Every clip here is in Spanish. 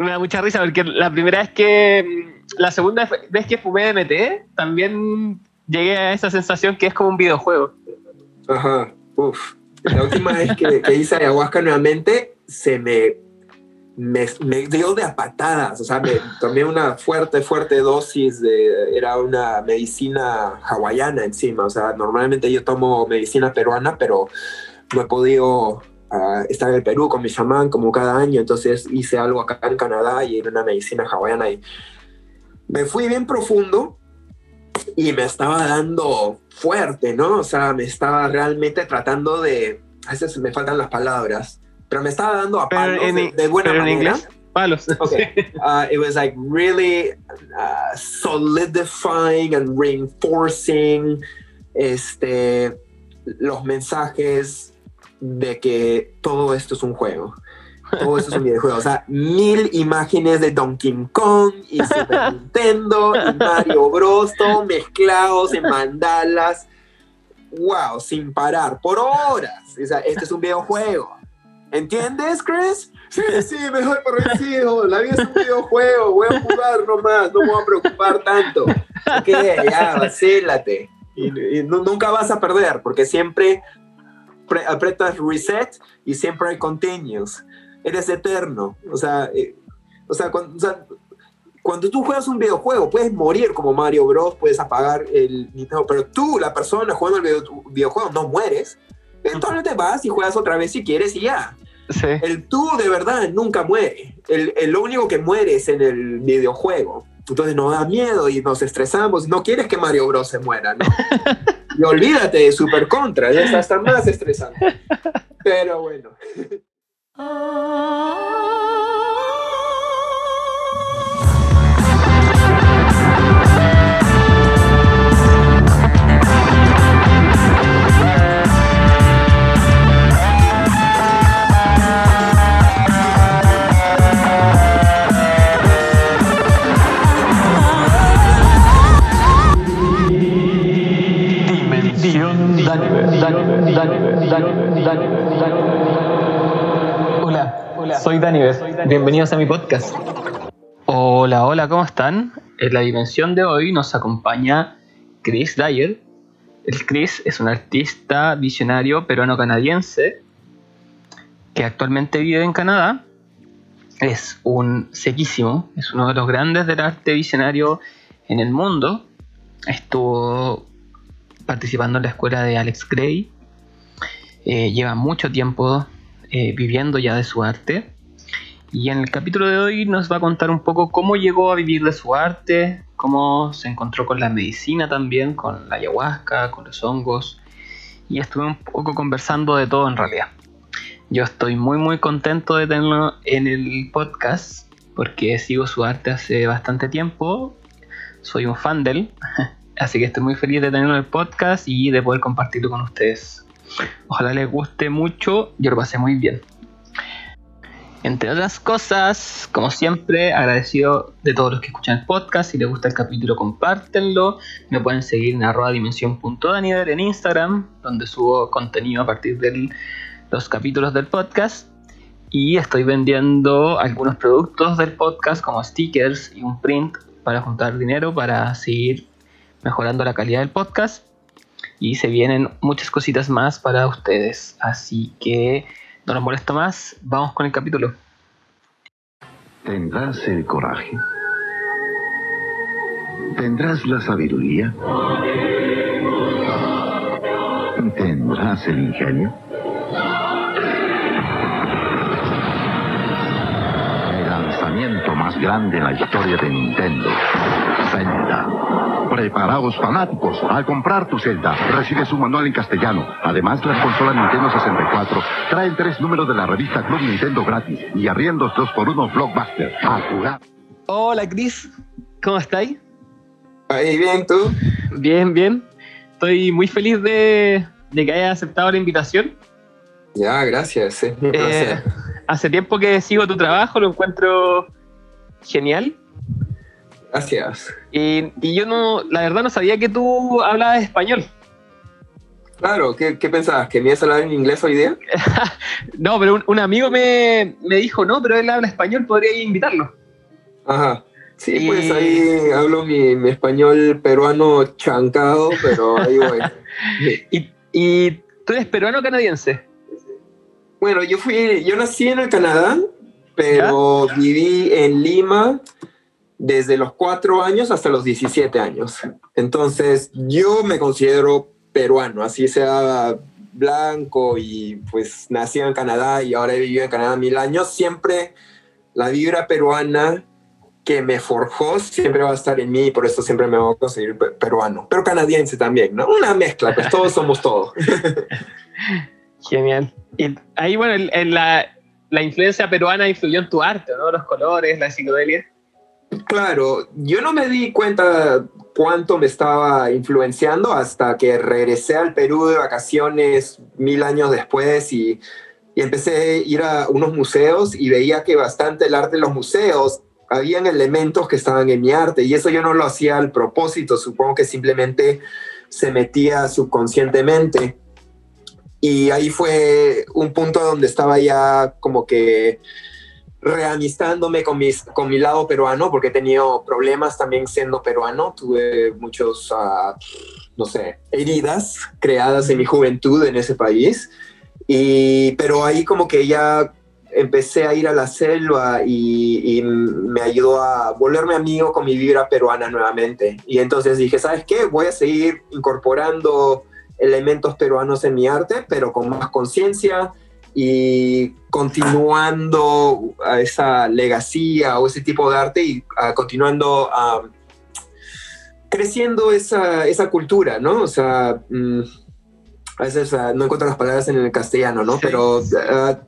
me da mucha risa porque la primera vez que. La segunda vez que fumé DMT, también llegué a esa sensación que es como un videojuego. Ajá, uff. La última vez que, hice ayahuasca nuevamente, se me me, dio de a patadas, o sea, me tomé una fuerte, fuerte dosis de, era una medicina hawaiana encima, o sea, normalmente yo tomo medicina peruana, pero no he podido ah, estar en el Perú con mi chamán como cada año, entonces hice algo acá en Canadá y era una medicina hawaiana y me fui bien profundo y me estaba dando fuerte, ¿no? O sea, me estaba realmente tratando de, a veces me faltan las palabras, pero me estaba dando a palos de, buena manera. En inglés? Palos. Okay. Uh, it was like really uh, solidifying and reinforcing este, los mensajes de que todo esto es un juego. Todo esto es un videojuego. O sea, mil imágenes de Donkey Kong y Super Nintendo y Mario Bros. Todo mezclados en mandalas. Wow, sin parar, por horas. O sea, este es un videojuego. ¿Entiendes, Chris? Sí, sí, mejor parecido. La vida es un videojuego. Voy a jugar nomás. No me voy a preocupar tanto. Ok, ya, vacílate. Y, nunca vas a perder porque siempre apretas reset y siempre hay continuous. Eres eterno. O sea, eh, o, sea, cuando, cuando tú juegas un videojuego, puedes morir como Mario Bros, puedes apagar el Nintendo, pero tú, la persona jugando el videojuego, no mueres. Eventualmente vas y juegas otra vez si quieres y ya. El tú de verdad nunca muere. El, el, lo único que muere es en el videojuego. Entonces nos da miedo y nos estresamos. No quieres que Mario Bros se muera, ¿no? y olvídate de Super Contra, ya está hasta más estresante. Pero bueno. soy Danives. Bienvenidos a mi podcast. Hola, hola, ¿cómo están? En la dimensión de hoy nos acompaña Chris Dyer. El Chris es un artista visionario peruano-canadiense que actualmente vive en Canadá. Es un sequísimo, es uno de los grandes del arte visionario en el mundo. Estuvo participando en la escuela de Alex Gray. Eh, lleva mucho tiempo eh, viviendo ya de su arte. Y en el capítulo de hoy nos va a contar un poco cómo llegó a vivir de su arte, cómo se encontró con la medicina también, con la ayahuasca, con los hongos. Y estuve un poco conversando de todo en realidad. Yo estoy muy muy contento de tenerlo en el podcast porque sigo su arte hace bastante tiempo. Soy un fan de él. Así que estoy muy feliz de tenerlo en el podcast y de poder compartirlo con ustedes. Ojalá les guste mucho, yo lo pasé muy bien. Entre otras cosas, como siempre, agradecido de todos los que escuchan el podcast. Si les gusta el capítulo, compártenlo. Me pueden seguir en arroba dimensión.daniel en Instagram, donde subo contenido a partir de los capítulos del podcast. Y estoy vendiendo algunos productos del podcast, como stickers y un print, para juntar dinero para seguir mejorando la calidad del podcast y se vienen muchas cositas más para ustedes. Así que no nos molesto más, vamos con el capítulo. ¿Tendrás el coraje? ¿Tendrás la sabiduría? ¿Tendrás el ingenio? El lanzamiento más grande en la historia de Nintendo. Zelda. Preparaos fanáticos. Al comprar tu celda, recibes un manual en castellano. Además, la consola Nintendo 64 traen tres números de la revista Club Nintendo gratis y arriendos dos por uno Blockbuster. A jugar. Hola, Chris. ¿Cómo estáis? Ahí bien, ¿tú? Bien, bien. Estoy muy feliz de, que hayas aceptado la invitación. Ya, gracias. Eh, hace tiempo que sigo tu trabajo, lo encuentro genial. Gracias. Y, yo no, la verdad no sabía que tú hablabas español. Claro, ¿qué, qué pensabas? ¿Que me ibas a hablar en inglés hoy día? no, pero un, un amigo me, me, dijo, no, pero él habla español, podría invitarlo. Ajá. Sí, pues ahí hablo mi, mi, español peruano chancado, pero ahí voy. ¿Y, ¿Y tú eres peruano canadiense? Bueno, yo fui, yo nací en el Canadá, pero ¿Ya? viví en Lima desde los cuatro años hasta los 17 años. Entonces, yo me considero peruano, así sea blanco y pues nací en Canadá y ahora he vivido en Canadá mil años, siempre la vibra peruana que me forjó siempre va a estar en mí y por eso siempre me voy a conseguir peruano, pero canadiense también, ¿no? Una mezcla, pues todos somos todos. Genial. Y ahí, bueno, el, la, la, influencia peruana influyó en tu arte, ¿no? Los colores, la psicodelia. Claro, yo no me di cuenta cuánto me estaba influenciando hasta que regresé al Perú de vacaciones mil años después y, empecé a ir a unos museos y veía que bastante el arte de los museos habían elementos que estaban en mi arte y eso yo no lo hacía al propósito, supongo que simplemente se metía subconscientemente. Y ahí fue un punto donde estaba ya como que reamistándome con, mis, con mi lado peruano, porque he tenido problemas también siendo peruano. Tuve muchos, uh, no sé, heridas creadas en mi juventud en ese país. Y, pero ahí como que ya empecé a ir a la selva y, y, me ayudó a volverme amigo con mi vibra peruana nuevamente. Y entonces dije, ¿sabes qué? Voy a seguir incorporando elementos peruanos en mi arte, pero con más conciencia y continuando a esa legacía o ese tipo de arte y uh, continuando uh, creciendo esa, esa, cultura, ¿no? O sea, mm, a veces uh, no encuentro las palabras en el castellano, ¿no? Sí. Pero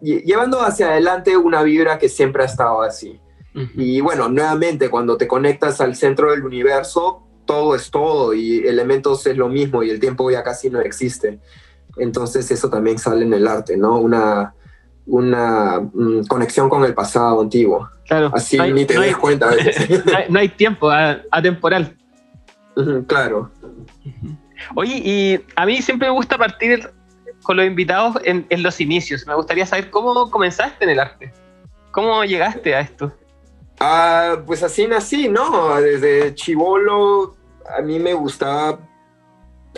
llevando hacia adelante una vibra que siempre ha estado así. Uh -huh. Y bueno, nuevamente, cuando te conectas al centro del universo, todo es todo y elementos es lo mismo y el tiempo ya casi no existe. Entonces eso también sale en el arte, ¿no? Una, una mm, conexión con el pasado antiguo. Claro. Así no hay, ni te no das hay, cuenta. No hay, no hay tiempo, atemporal. Uh -huh, claro. Oye, y a mí siempre me gusta partir con los invitados en, en, los inicios. Me gustaría saber cómo comenzaste en el arte. ¿Cómo llegaste a esto? Ah, pues así nací, ¿no? Desde chivolo a mí me gustaba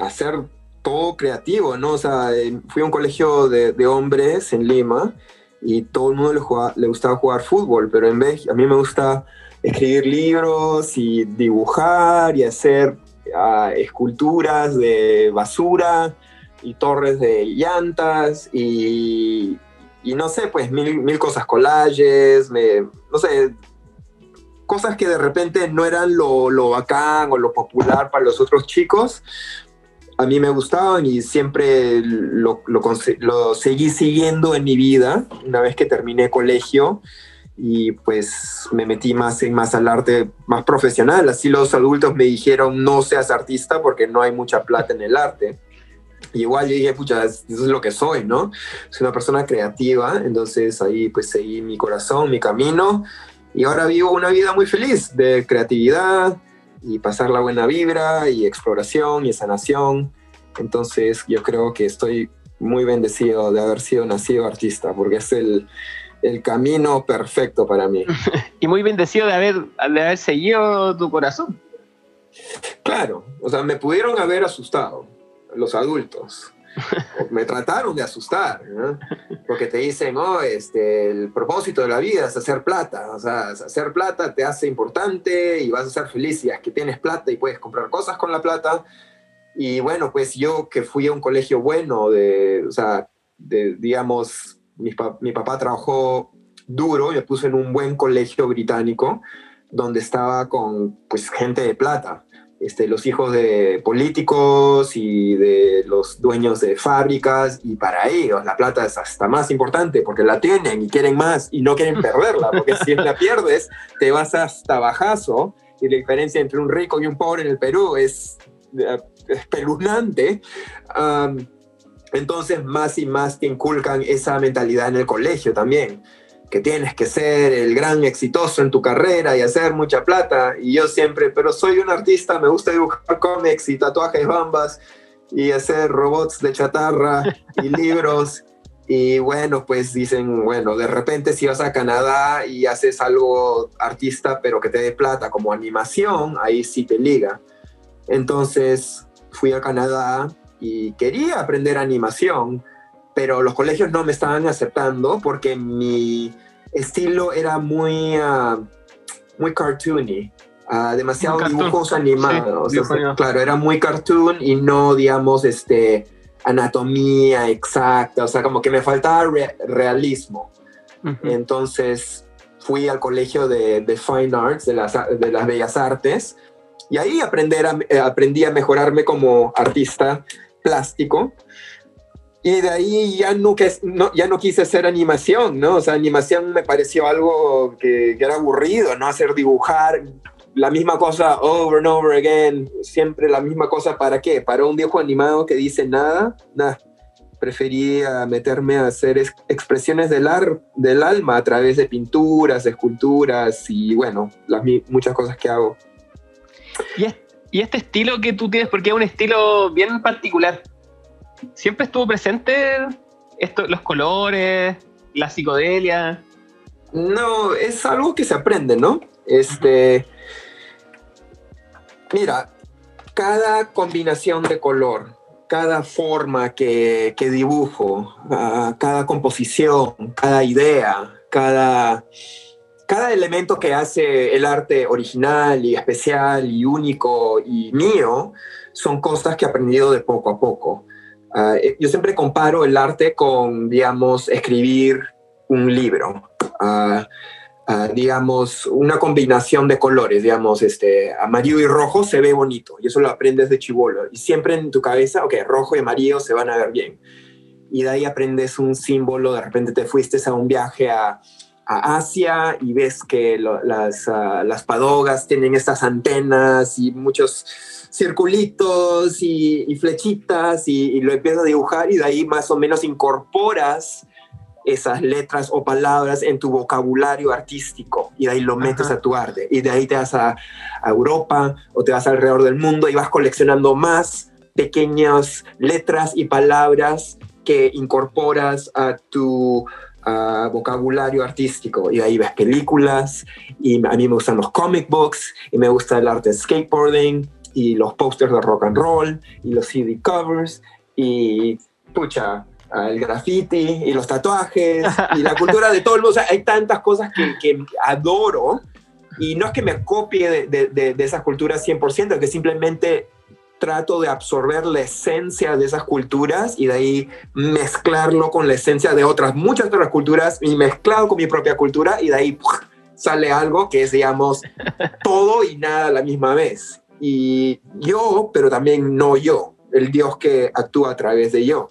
hacer todo creativo, ¿no? O sea, fui a un colegio de, de hombres en Lima y todo el mundo le, jugaba, le, gustaba jugar fútbol, pero en vez, a mí me gusta escribir libros y dibujar y hacer uh, esculturas de basura y torres de llantas y, y no sé, pues mil, mil cosas, collages, me, no sé, cosas que de repente no eran lo, lo bacán o lo popular para los otros chicos, a mí me gustaban y siempre lo, lo, lo, seguí siguiendo en mi vida una vez que terminé colegio y pues me metí más, en, más al arte más profesional. Así los adultos me dijeron no seas artista porque no hay mucha plata en el arte. Y igual yo dije, pucha, eso es lo que soy, ¿no? Soy una persona creativa, entonces ahí pues seguí mi corazón, mi camino y ahora vivo una vida muy feliz de creatividad y pasar la buena vibra y exploración y sanación. Entonces yo creo que estoy muy bendecido de haber sido nacido artista porque es el, el camino perfecto para mí. y muy bendecido de haber, de haber seguido tu corazón. Claro, o sea, me pudieron haber asustado los adultos, me trataron de asustar, ¿no? porque te dicen, oh, este, el propósito de la vida es hacer plata, o sea, hacer plata te hace importante y vas a ser feliz y es que tienes plata y puedes comprar cosas con la plata. Y bueno, pues yo que fui a un colegio bueno, de, o sea, digamos, mi, mi papá trabajó duro, me puso en un buen colegio británico donde estaba con pues gente de plata este, los hijos de políticos y de los dueños de fábricas, y para ellos la plata es hasta más importante porque la tienen y quieren más y no quieren perderla, porque si la pierdes te vas hasta bajazo, y la diferencia entre un rico y un pobre en el Perú es espeluznante. Um, entonces más y más te inculcan esa mentalidad en el colegio también que tienes que ser el gran exitoso en tu carrera y hacer mucha plata. Y yo siempre, pero soy un artista, me gusta dibujar cómics y tatuajes bambas. y hacer robots de chatarra y libros. Y bueno, pues dicen, bueno, de repente si vas a Canadá y haces algo artista, pero que te dé plata como animación, ahí sí te liga. Entonces fui a Canadá y quería aprender animación, pero los colegios no me estaban aceptando porque mi estilo era muy, uh, muy cartoony. Uh, demasiado dibujos animados. claro, era muy cartoon y no, digamos, este, anatomía exacta, o sea, como que me faltaba realismo. Entonces fui al colegio de, Fine Arts, de las, de las Bellas Artes, y ahí aprender eh, aprendí a mejorarme como artista plástico. Y de ahí ya no, no, ya no quise hacer animación, ¿no? O sea, animación me pareció algo que, que era aburrido, ¿no? Hacer dibujar la misma cosa over and over again, siempre la misma cosa, ¿para qué? Para un viejo animado que dice nada, nada. Prefería meterme a hacer expresiones del, ar del alma a través de pinturas, esculturas y bueno, las muchas cosas que hago. ¿Y, ¿Y este estilo que tú tienes, porque es un estilo bien particular, siempre estuvo presente esto, los colores, la psicodelia? No, es algo que se aprende, ¿no? Este, Mira, cada combinación de color, cada forma que, dibujo, ah, cada composición, cada idea, cada, cada elemento que hace el arte original y especial y único y mío, son cosas que he aprendido de poco a poco. Eh, yo siempre comparo el arte con, digamos, escribir un libro. Uh, Ah, digamos, una combinación de colores, digamos, este, amarillo y rojo se ve bonito y eso lo aprendes de chivolo y siempre en tu cabeza, ok, rojo y amarillo se van a ver bien. Y de ahí aprendes un símbolo, de repente te fuiste a un viaje a, a Asia y ves que las, uh, las padogas tienen estas antenas y muchos circulitos y, y flechitas y, y, lo empiezas a dibujar y de ahí más o menos incorporas esas letras o palabras en tu vocabulario artístico y de ahí lo metes a tu arte. Y de ahí te vas a, Europa o te vas alrededor del mundo y vas coleccionando más pequeñas letras y palabras que incorporas a tu vocabulario artístico. Y de ahí ves películas y a mí me gustan los comic books y me gusta el arte de skateboarding y los posters de rock and roll y los CD covers y pucha, el graffiti y los tatuajes y la cultura de todo el mundo. O sea, hay tantas cosas que, adoro y no es que me copie de, de, de, esas culturas 100%, es que simplemente trato de absorber la esencia de esas culturas y de ahí mezclarlo con la esencia de otras, muchas otras culturas y mezclado con mi propia cultura y de ahí sale algo que es, digamos, todo y nada a la misma vez. Y yo, pero también no yo, el Dios que actúa a través de yo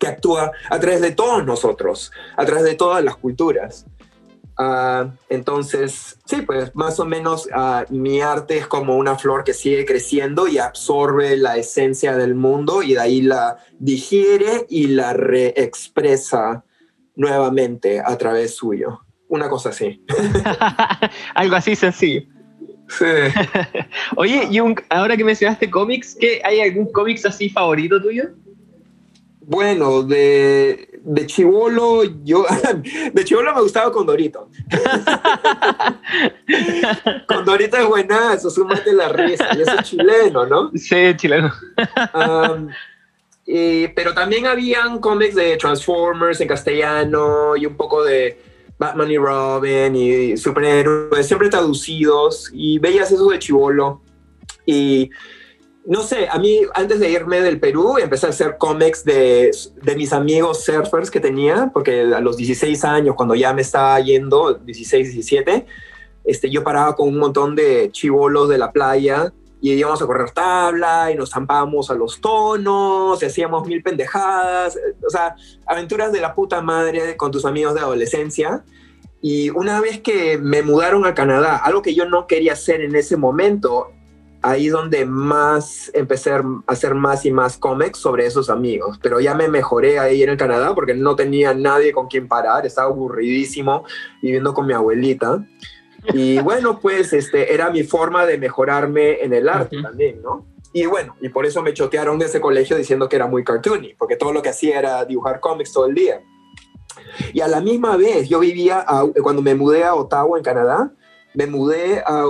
que actúa a través de todos nosotros, a través de todas las culturas. Uh, entonces, sí, pues más o menos uh, mi arte es como una flor que sigue creciendo y absorbe la esencia del mundo y de ahí la digiere y la reexpresa nuevamente a través suyo. Una cosa así. Algo así sencillo. Sí. Oye, y ahora que mencionaste cómics, ¿qué, ¿hay algún cómics así favorito tuyo? Bueno, de, de chivolo, yo, de chivolo me gustaba Condorito. Condorito es buenazo, súmate la risa, y es chileno, ¿no? Sí, chileno. pero también habían cómics de Transformers en castellano y un poco de Batman y Robin y superhéroes, siempre traducidos, y veías eso de chivolo. Y no sé, a mí antes de irme del Perú empecé a hacer cómics de, de, mis amigos surfers que tenía, porque a los 16 años, cuando ya me estaba yendo, 16, 17, este, yo paraba con un montón de chivolos de la playa y íbamos a correr tabla y nos zampábamos a los tonos y hacíamos mil pendejadas, o sea, aventuras de la puta madre con tus amigos de adolescencia. Y una vez que me mudaron a Canadá, algo que yo no quería hacer en ese momento ahí donde más empecé a hacer más y más cómics sobre esos amigos. Pero ya me mejoré ahí en el Canadá porque no tenía nadie con quien parar, estaba aburridísimo viviendo con mi abuelita. Y bueno, pues este, era mi forma de mejorarme en el arte también, ¿no? y bueno, y por eso me chotearon de ese colegio diciendo que era muy cartoony, porque todo lo que hacía era dibujar cómics todo el día. Y a la misma vez, yo vivía, cuando me mudé a Ottawa, en Canadá, me mudé a,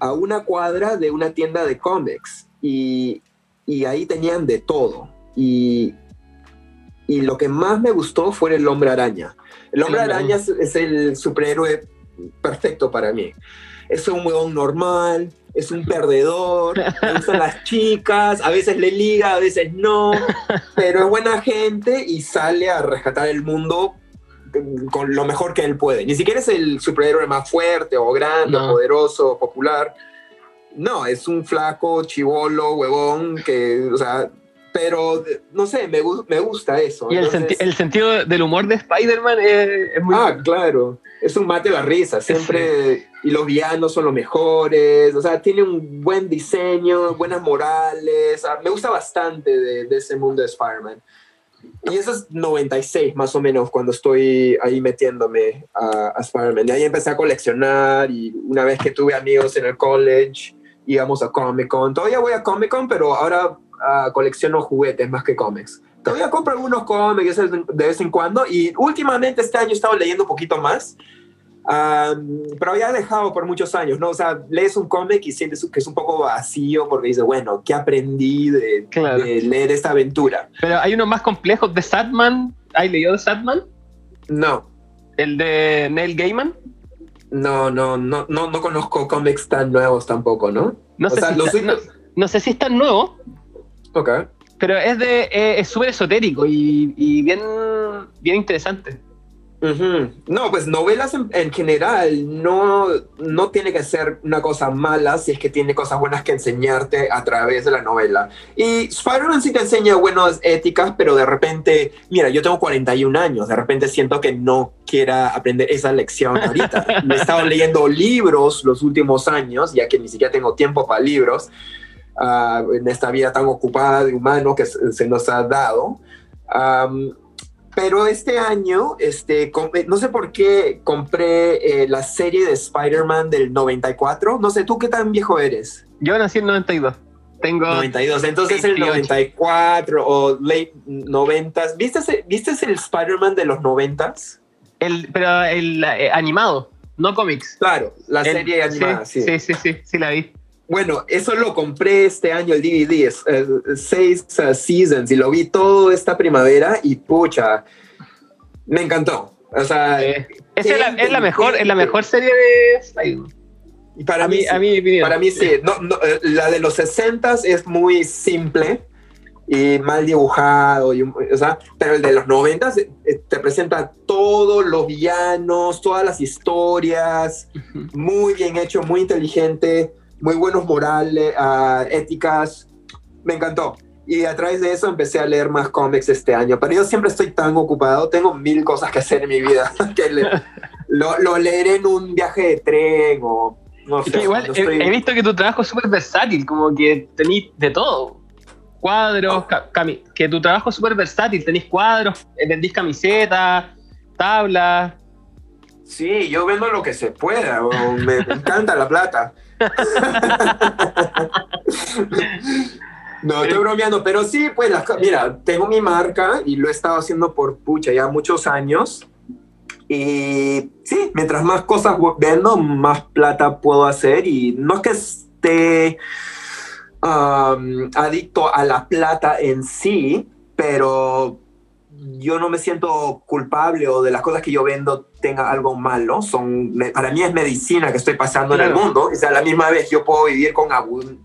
a, una cuadra de una tienda de cómics y, y ahí tenían de todo. Y, y, lo que más me gustó fue el hombre araña. El hombre araña es, es el superhéroe perfecto para mí. Es un huevón normal, es un perdedor, le gustan las chicas, a veces le liga, a veces no, pero es buena gente y sale a rescatar el mundo con lo mejor que él puede. Ni siquiera es el superhéroe más fuerte o grande, o poderoso, o popular. No, es un flaco, chivolo, huevón, que, o sea, pero no sé, me, me gusta eso. Y el, el, sentido del humor de Spider-Man es, muy... Ah, claro, es un mate de la risa, siempre... Y los villanos son los mejores, o sea, tiene un buen diseño, buenas morales, me gusta bastante de, de ese mundo de Spider-Man. Y eso es 96 más o menos cuando estoy ahí metiéndome a, a Spider-Man. Y ahí empecé a coleccionar y una vez que tuve amigos en el college, íbamos a Comic Con. Todavía voy a Comic Con, pero ahora uh, colecciono juguetes más que cómics. Todavía compro algunos cómics de vez en cuando y últimamente este año he estado leyendo un poquito más. pero había dejado por muchos años, ¿no? O sea, lees un cómic y sientes que es un poco vacío porque dices, bueno, ¿qué aprendí de, de, leer esta aventura? Pero hay unos más complejos de Sadman. ¿Hay leído de Sadman? No. ¿El de Neil Gaiman? No, no, no, no, no conozco cómics tan nuevos tampoco, ¿no? No, sé, si no, no sé si es tan nuevo, Ok. Pero es de eh, es súper esotérico y, bien, bien interesante. No, pues novelas en, general no, no tiene que ser una cosa mala si es que tiene cosas buenas que enseñarte a través de la novela. Y Spider-Man sí te enseña buenas éticas, pero de repente, mira, yo tengo 41 años, de repente siento que no quiera aprender esa lección ahorita. Me he estado leyendo libros los últimos años, ya que ni siquiera tengo tiempo para libros. Ah, en esta vida tan ocupada de humano que se, nos ha dado. pero este año, este, no sé por qué compré eh, la serie de Spider-Man del 94. No sé, ¿tú qué tan viejo eres? Yo nací en 92. Tengo 92, entonces el 94 o late 90. ¿Viste, ¿Viste el Spider-Man de los 90? El, pero el eh, animado, no cómics. Claro, la serie animada, sí, sí, sí, sí, sí, la vi. Bueno, eso lo compré este año, el DVD, es, seis uh, seasons, y lo vi todo esta primavera y pucha, me encantó. O sea, es, la, mejor, es la mejor serie de. Y para mí, a mí, para mí sí. No, no, eh, la de los 60 es muy simple y mal dibujado, y, o sea, pero el de los 90 eh, te presenta todos los villanos, todas las historias, muy bien hecho, muy inteligente muy buenos morales, uh, éticas. Me encantó. Y a través de eso empecé a leer más cómics este año. Pero yo siempre estoy tan ocupado, tengo mil cosas que hacer en mi vida, que lo, lo, leeré en un viaje de tren o no sé. Igual he, visto que tu trabajo es súper versátil, como que tenéis de todo. Cuadros, que tu trabajo es súper versátil, tenéis cuadros, eh, vendís camisetas, tablas. Sí, yo vendo lo que se pueda, me encanta la plata. no, estoy bromeando, pero sí, pues, mira, tengo mi marca y lo he estado haciendo por pucha ya muchos años. Y sí, mientras más cosas vendo, más plata puedo hacer. Y no es que esté adicto a la plata en sí, pero yo no me siento culpable o de las cosas que yo vendo tenga algo malo. Son, para mí es medicina que estoy pasando en el mundo. O sea, a la misma vez yo puedo vivir con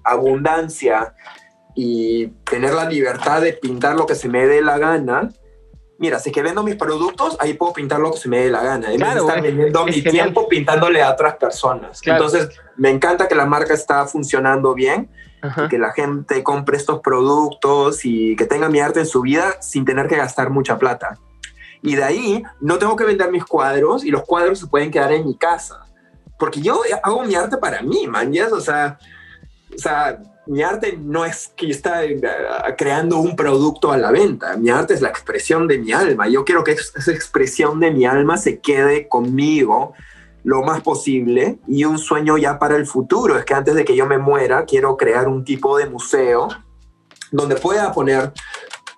abundancia y tener la libertad de pintar lo que se me dé la gana. Mira, si es que vendo mis productos, ahí puedo pintar lo que se me dé la gana. En vez de estar vendiendo mi tiempo pintándole a otras personas. Entonces, me encanta que la marca está funcionando bien que la gente compre estos productos y que tenga mi arte en su vida sin tener que gastar mucha plata. Y de ahí no tengo que vender mis cuadros y los cuadros se pueden quedar en mi casa. Porque yo hago mi arte para mí, man, O sea, o sea, mi arte no es que está eh, creando un producto a la venta. Mi arte es la expresión de mi alma. Yo quiero que esa expresión de mi alma se quede conmigo lo más posible y un sueño ya para el futuro es que antes de que yo me muera quiero crear un tipo de museo donde pueda poner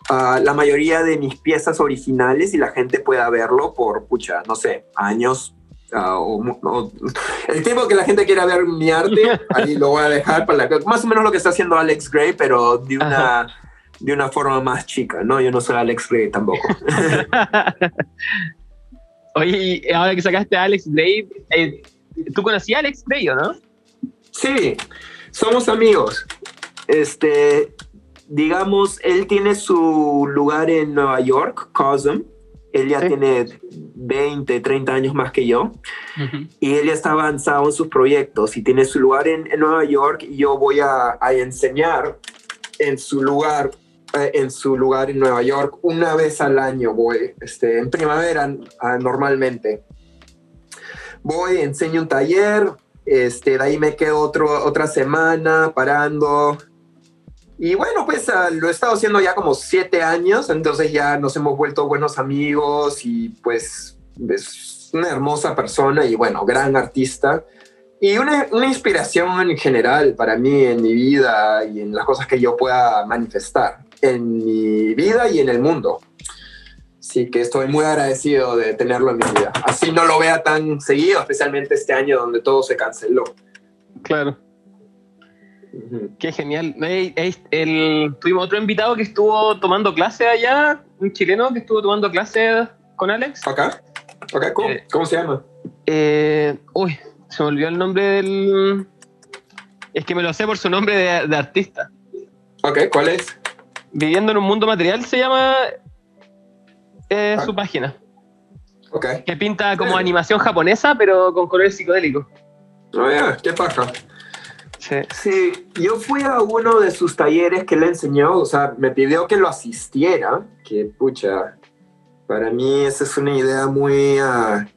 ah, la mayoría de mis piezas originales y la gente pueda verlo por, pucha, no sé, años. ah, o o- el tiempo que la gente quiera ver mi arte, ahí lo voy a dejar para la, más o menos lo que está haciendo Alex Gray, pero de una, de una forma más chica, ¿no? Yo no soy Alex Gray tampoco. Oye, y ahora que sacaste a Alex Gray, eh, ¿tú conocías a Alex Gray o no? Sí, somos amigos. Este, digamos, él tiene su lugar en Nueva York, Cosm. Él ya Sí. tiene 20, 30 años más que yo. Y él ya está avanzado en sus proyectos y tiene su lugar en, en Nueva York. Y yo voy a, a enseñar en su lugar. Eh, en su lugar en Nueva York una vez al año voy este, en primavera ah, normalmente voy enseño un taller este, de ahí me quedo otro, otra semana parando. Y bueno, pues ah, lo he estado haciendo ya como siete años, entonces ya nos hemos vuelto buenos amigos y pues es una hermosa persona y bueno, gran artista. Y una, una inspiración en general para mí en mi vida y en las cosas que yo pueda manifestar en mi vida y en el mundo. Así que estoy muy agradecido de tenerlo en mi vida. Así no lo vea tan seguido, especialmente este año donde todo se canceló. Claro. Qué genial. El- tuvimos otro invitado que estuvo tomando clases allá, un chileno que estuvo tomando clases con Alex. ¿Acá? ¿Acá? ¿Cómo, Eh. ¿Cómo se llama? Eh, uy, se me olvidó el nombre del... Es que me lo sé por su nombre de, de artista. Ok, ¿cuál es? Viviendo en un mundo material se llama eh, Ah. su página. Ok. Que pinta como animación japonesa, pero con colores psicodélicos. Oh, ya, qué paja. Sí. Sí, yo fui a uno de sus talleres que le enseñó, o sea, me pidió que lo asistiera, que pucha, para mí esa es una idea muy ah,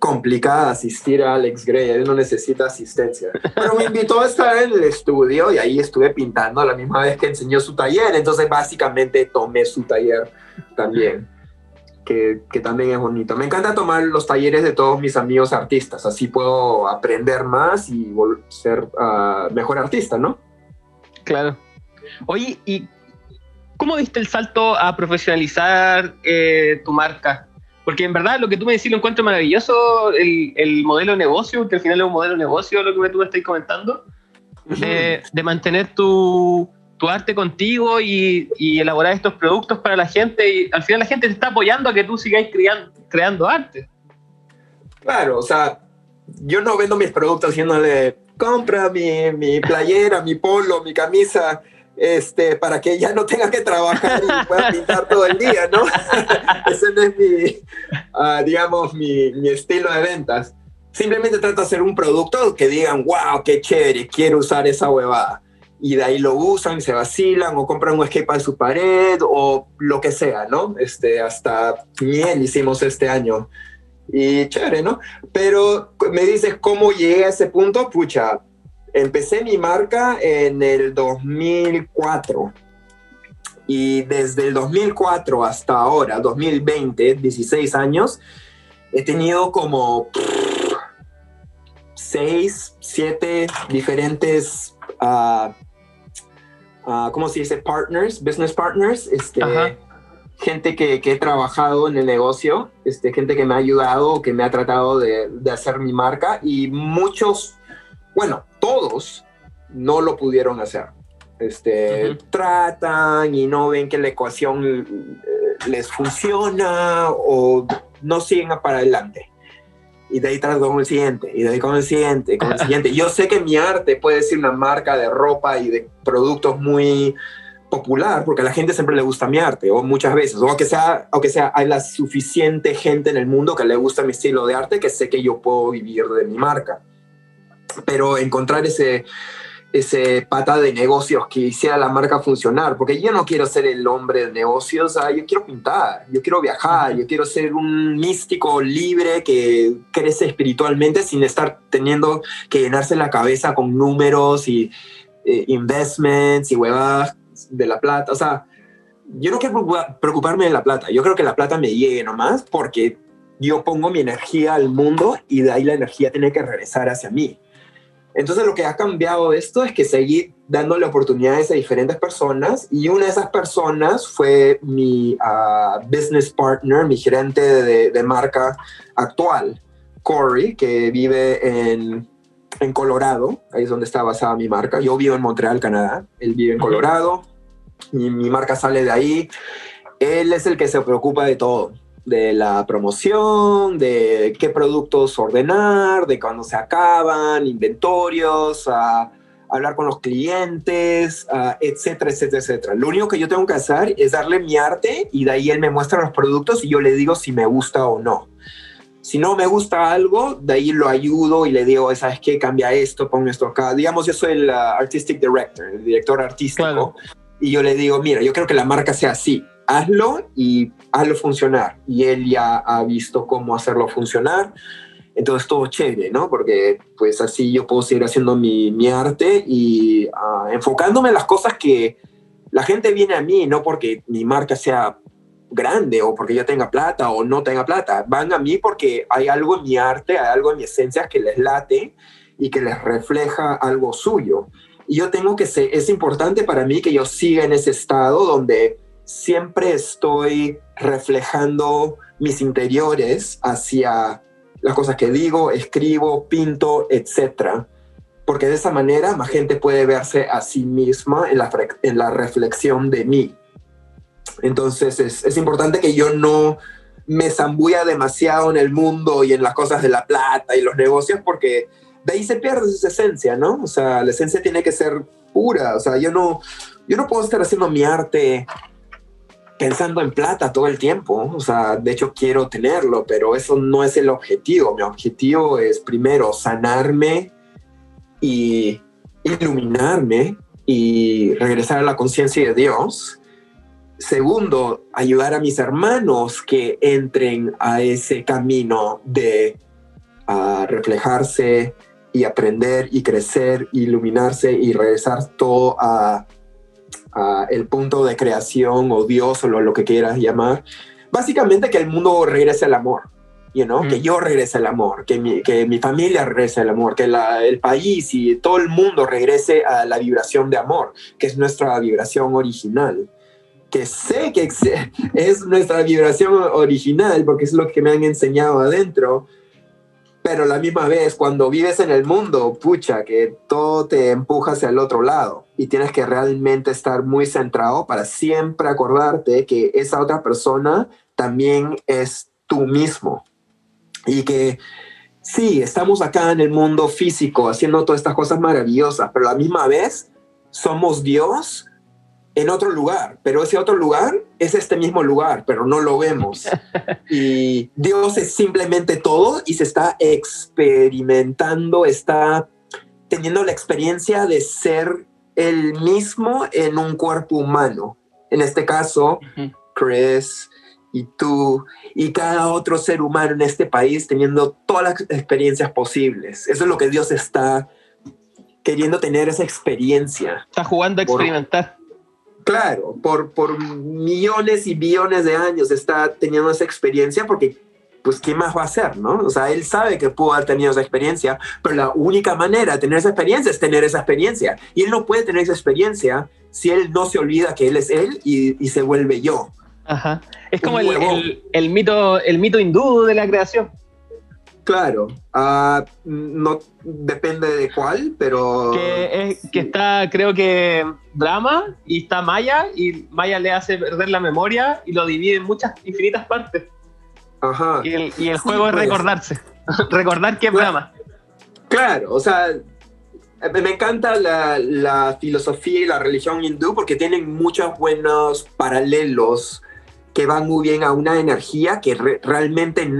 complicada, asistir a Alex Gray, él no necesita asistencia. Pero me invitó a estar en el estudio y ahí estuve pintando a la misma vez que enseñó su taller, entonces básicamente tomé su taller también. Que, que también es bonito. Me encanta tomar los talleres de todos mis amigos artistas, así puedo aprender más y ser ah, mejor artista, ¿no? Claro. Oye, ¿y cómo diste el salto a profesionalizar eh, tu marca? Porque en verdad lo que tú me decís lo encuentro maravilloso, el, el modelo de negocio, que al final es un modelo de negocio lo que tú me estás comentando, de, de mantener tu, tu arte contigo y, y elaborar estos productos para la gente. Y al final la gente te está apoyando a que tú sigáis creando, creando arte. Claro, o sea, yo no vendo mis productos haciéndole, compra mi, mi playera, mi polo, mi camisa, este, para que ya no tenga que trabajar y pueda pintar todo el día, ¿no? Ese no es mi, ah, digamos, mi, estilo de ventas. Simplemente trato de hacer un producto que digan, wow, qué chévere, quiero usar esa huevada. Y de ahí lo usan, se vacilan o compran un escape en su pared o lo que sea, ¿no? Este, hasta miel hicimos este año. Y chévere, ¿no? Pero me dices cómo llegué a ese punto, pucha, empecé mi marca en el 2004 y desde el 2004 hasta ahora, 2020, 16 años, he tenido como 6, 7 diferentes, ah, ah, ¿cómo se dice? Partners, business partners, este, Ajá. gente que, que he trabajado en el negocio, este, gente que me ha ayudado, que me ha tratado de, de hacer mi marca y muchos, bueno, todos no lo pudieron hacer. Este. Tratan y no ven que la ecuación eh, les funciona o no siguen para adelante. Y de ahí tratan con el siguiente, y de ahí con el siguiente, con el siguiente. Yo sé que mi arte puede ser una marca de ropa y de productos muy popular, porque a la gente siempre le gusta mi arte, o muchas veces, o que sea, aunque sea, hay la suficiente gente en el mundo que le gusta mi estilo de arte, que sé que yo puedo vivir de mi marca. Pero encontrar ese, ese pata de negocios que hiciera la marca funcionar, porque yo no quiero ser el hombre de negocios, ah, yo quiero pintar, yo quiero viajar, yo quiero ser un místico libre que crece espiritualmente sin estar teniendo que llenarse la cabeza con números y eh, investments y huevadas de la plata. O sea, yo no quiero preocupa- preocuparme de la plata, yo creo que la plata me llegue nomás porque yo pongo mi energía al mundo y de ahí la energía tiene que regresar hacia mí. Entonces lo que ha cambiado esto es que seguí dándole oportunidades a diferentes personas y una de esas personas fue mi ah, business partner, mi gerente de, de, marca actual, Corey, que vive en, en, Colorado, ahí es donde está basada mi marca. Yo vivo en Montreal, Canadá, él vive en Colorado y mi marca sale de ahí. Él es el que se preocupa de todo de la promoción, de qué productos ordenar, de cuándo se acaban, inventorios, a hablar con los clientes, etcétera, etcétera, etcétera. Lo único que yo tengo que hacer es darle mi arte y de ahí él me muestra los productos y yo le digo si me gusta o no. Si no me gusta algo, de ahí lo ayudo y le digo, ¿sabes qué? Cambia esto, pon esto acá. Digamos, yo soy el uh, artistic director, el director artístico. Y yo le digo, mira, yo creo que la marca sea así hazlo y hazlo funcionar. Y él ya ha visto cómo hacerlo funcionar. Entonces todo chévere, ¿no? Porque pues así yo puedo seguir haciendo mi, mi arte y uh, enfocándome en las cosas que la gente viene a mí, no porque mi marca sea grande o porque yo tenga plata o no tenga plata. Van a mí porque hay algo en mi arte, hay algo en mi esencia que les late y que les refleja algo suyo. Y yo tengo que ser, es importante para mí que yo siga en ese estado donde siempre estoy reflejando mis interiores hacia las cosas que digo, escribo, pinto, etc. Porque de esa manera más gente puede verse a sí misma en la, en la reflexión de mí. Entonces es, es importante que yo no me zambulla demasiado en el mundo y en las cosas de la plata y los negocios porque de ahí se pierde esa esencia, ¿no? O sea, la esencia tiene que ser pura. O sea, yo no, yo no puedo estar haciendo mi arte pensando en plata todo el tiempo. O sea, de hecho quiero tenerlo, pero eso no es el objetivo. Mi objetivo es primero sanarme y iluminarme y regresar a la conciencia de Dios. Segundo, ayudar a mis hermanos que entren a ese camino de reflejarse y aprender y crecer, iluminarse y regresar todo a el punto de creación o Dios o lo, que quieras llamar. Básicamente que el mundo regrese al amor, you know? que mm. yo regrese al amor, que mi, que mi familia regrese al amor, que el país y todo el mundo regrese a la vibración de amor, que es nuestra vibración original. Que sé que es nuestra vibración original porque es lo que me han enseñado adentro, pero a la misma vez, cuando vives en el mundo, pucha, que todo te empuja hacia el otro lado y tienes que realmente estar muy centrado para siempre acordarte que esa otra persona también es tú mismo. Y que sí, estamos acá en el mundo físico haciendo todas estas cosas maravillosas, pero a la misma vez somos Dios en otro lugar, pero ese otro lugar es este mismo lugar, pero no lo vemos. Y Dios es simplemente todo y se está experimentando, está teniendo la experiencia de ser el mismo en un cuerpo humano. En este caso, Chris y tú y cada otro ser humano en este país teniendo todas las experiencias posibles. Eso es lo que Dios está queriendo tener esa experiencia. Está jugando a experimentar. Claro, por, por millones y billones de años está teniendo esa experiencia porque, pues, ¿qué más va a hacer, no? O sea, él sabe que pudo haber tenido esa experiencia, pero la única manera de tener esa experiencia es tener esa experiencia. Y él no puede tener esa experiencia si él no se olvida que él es él y, se vuelve yo. Ajá. Es como el, el, mito, el mito hindú de la creación. Claro, uh, no depende de cuál, pero... Que, es, que está, creo que, drama y está Maya y Maya le hace perder la memoria y lo divide en muchas infinitas partes. Ajá. Y el, y el juego es pues. recordarse, recordar que es drama. Claro, o sea, me encanta la, la, filosofía y la religión hindú porque tienen muchos buenos paralelos que van muy bien a una energía que realmente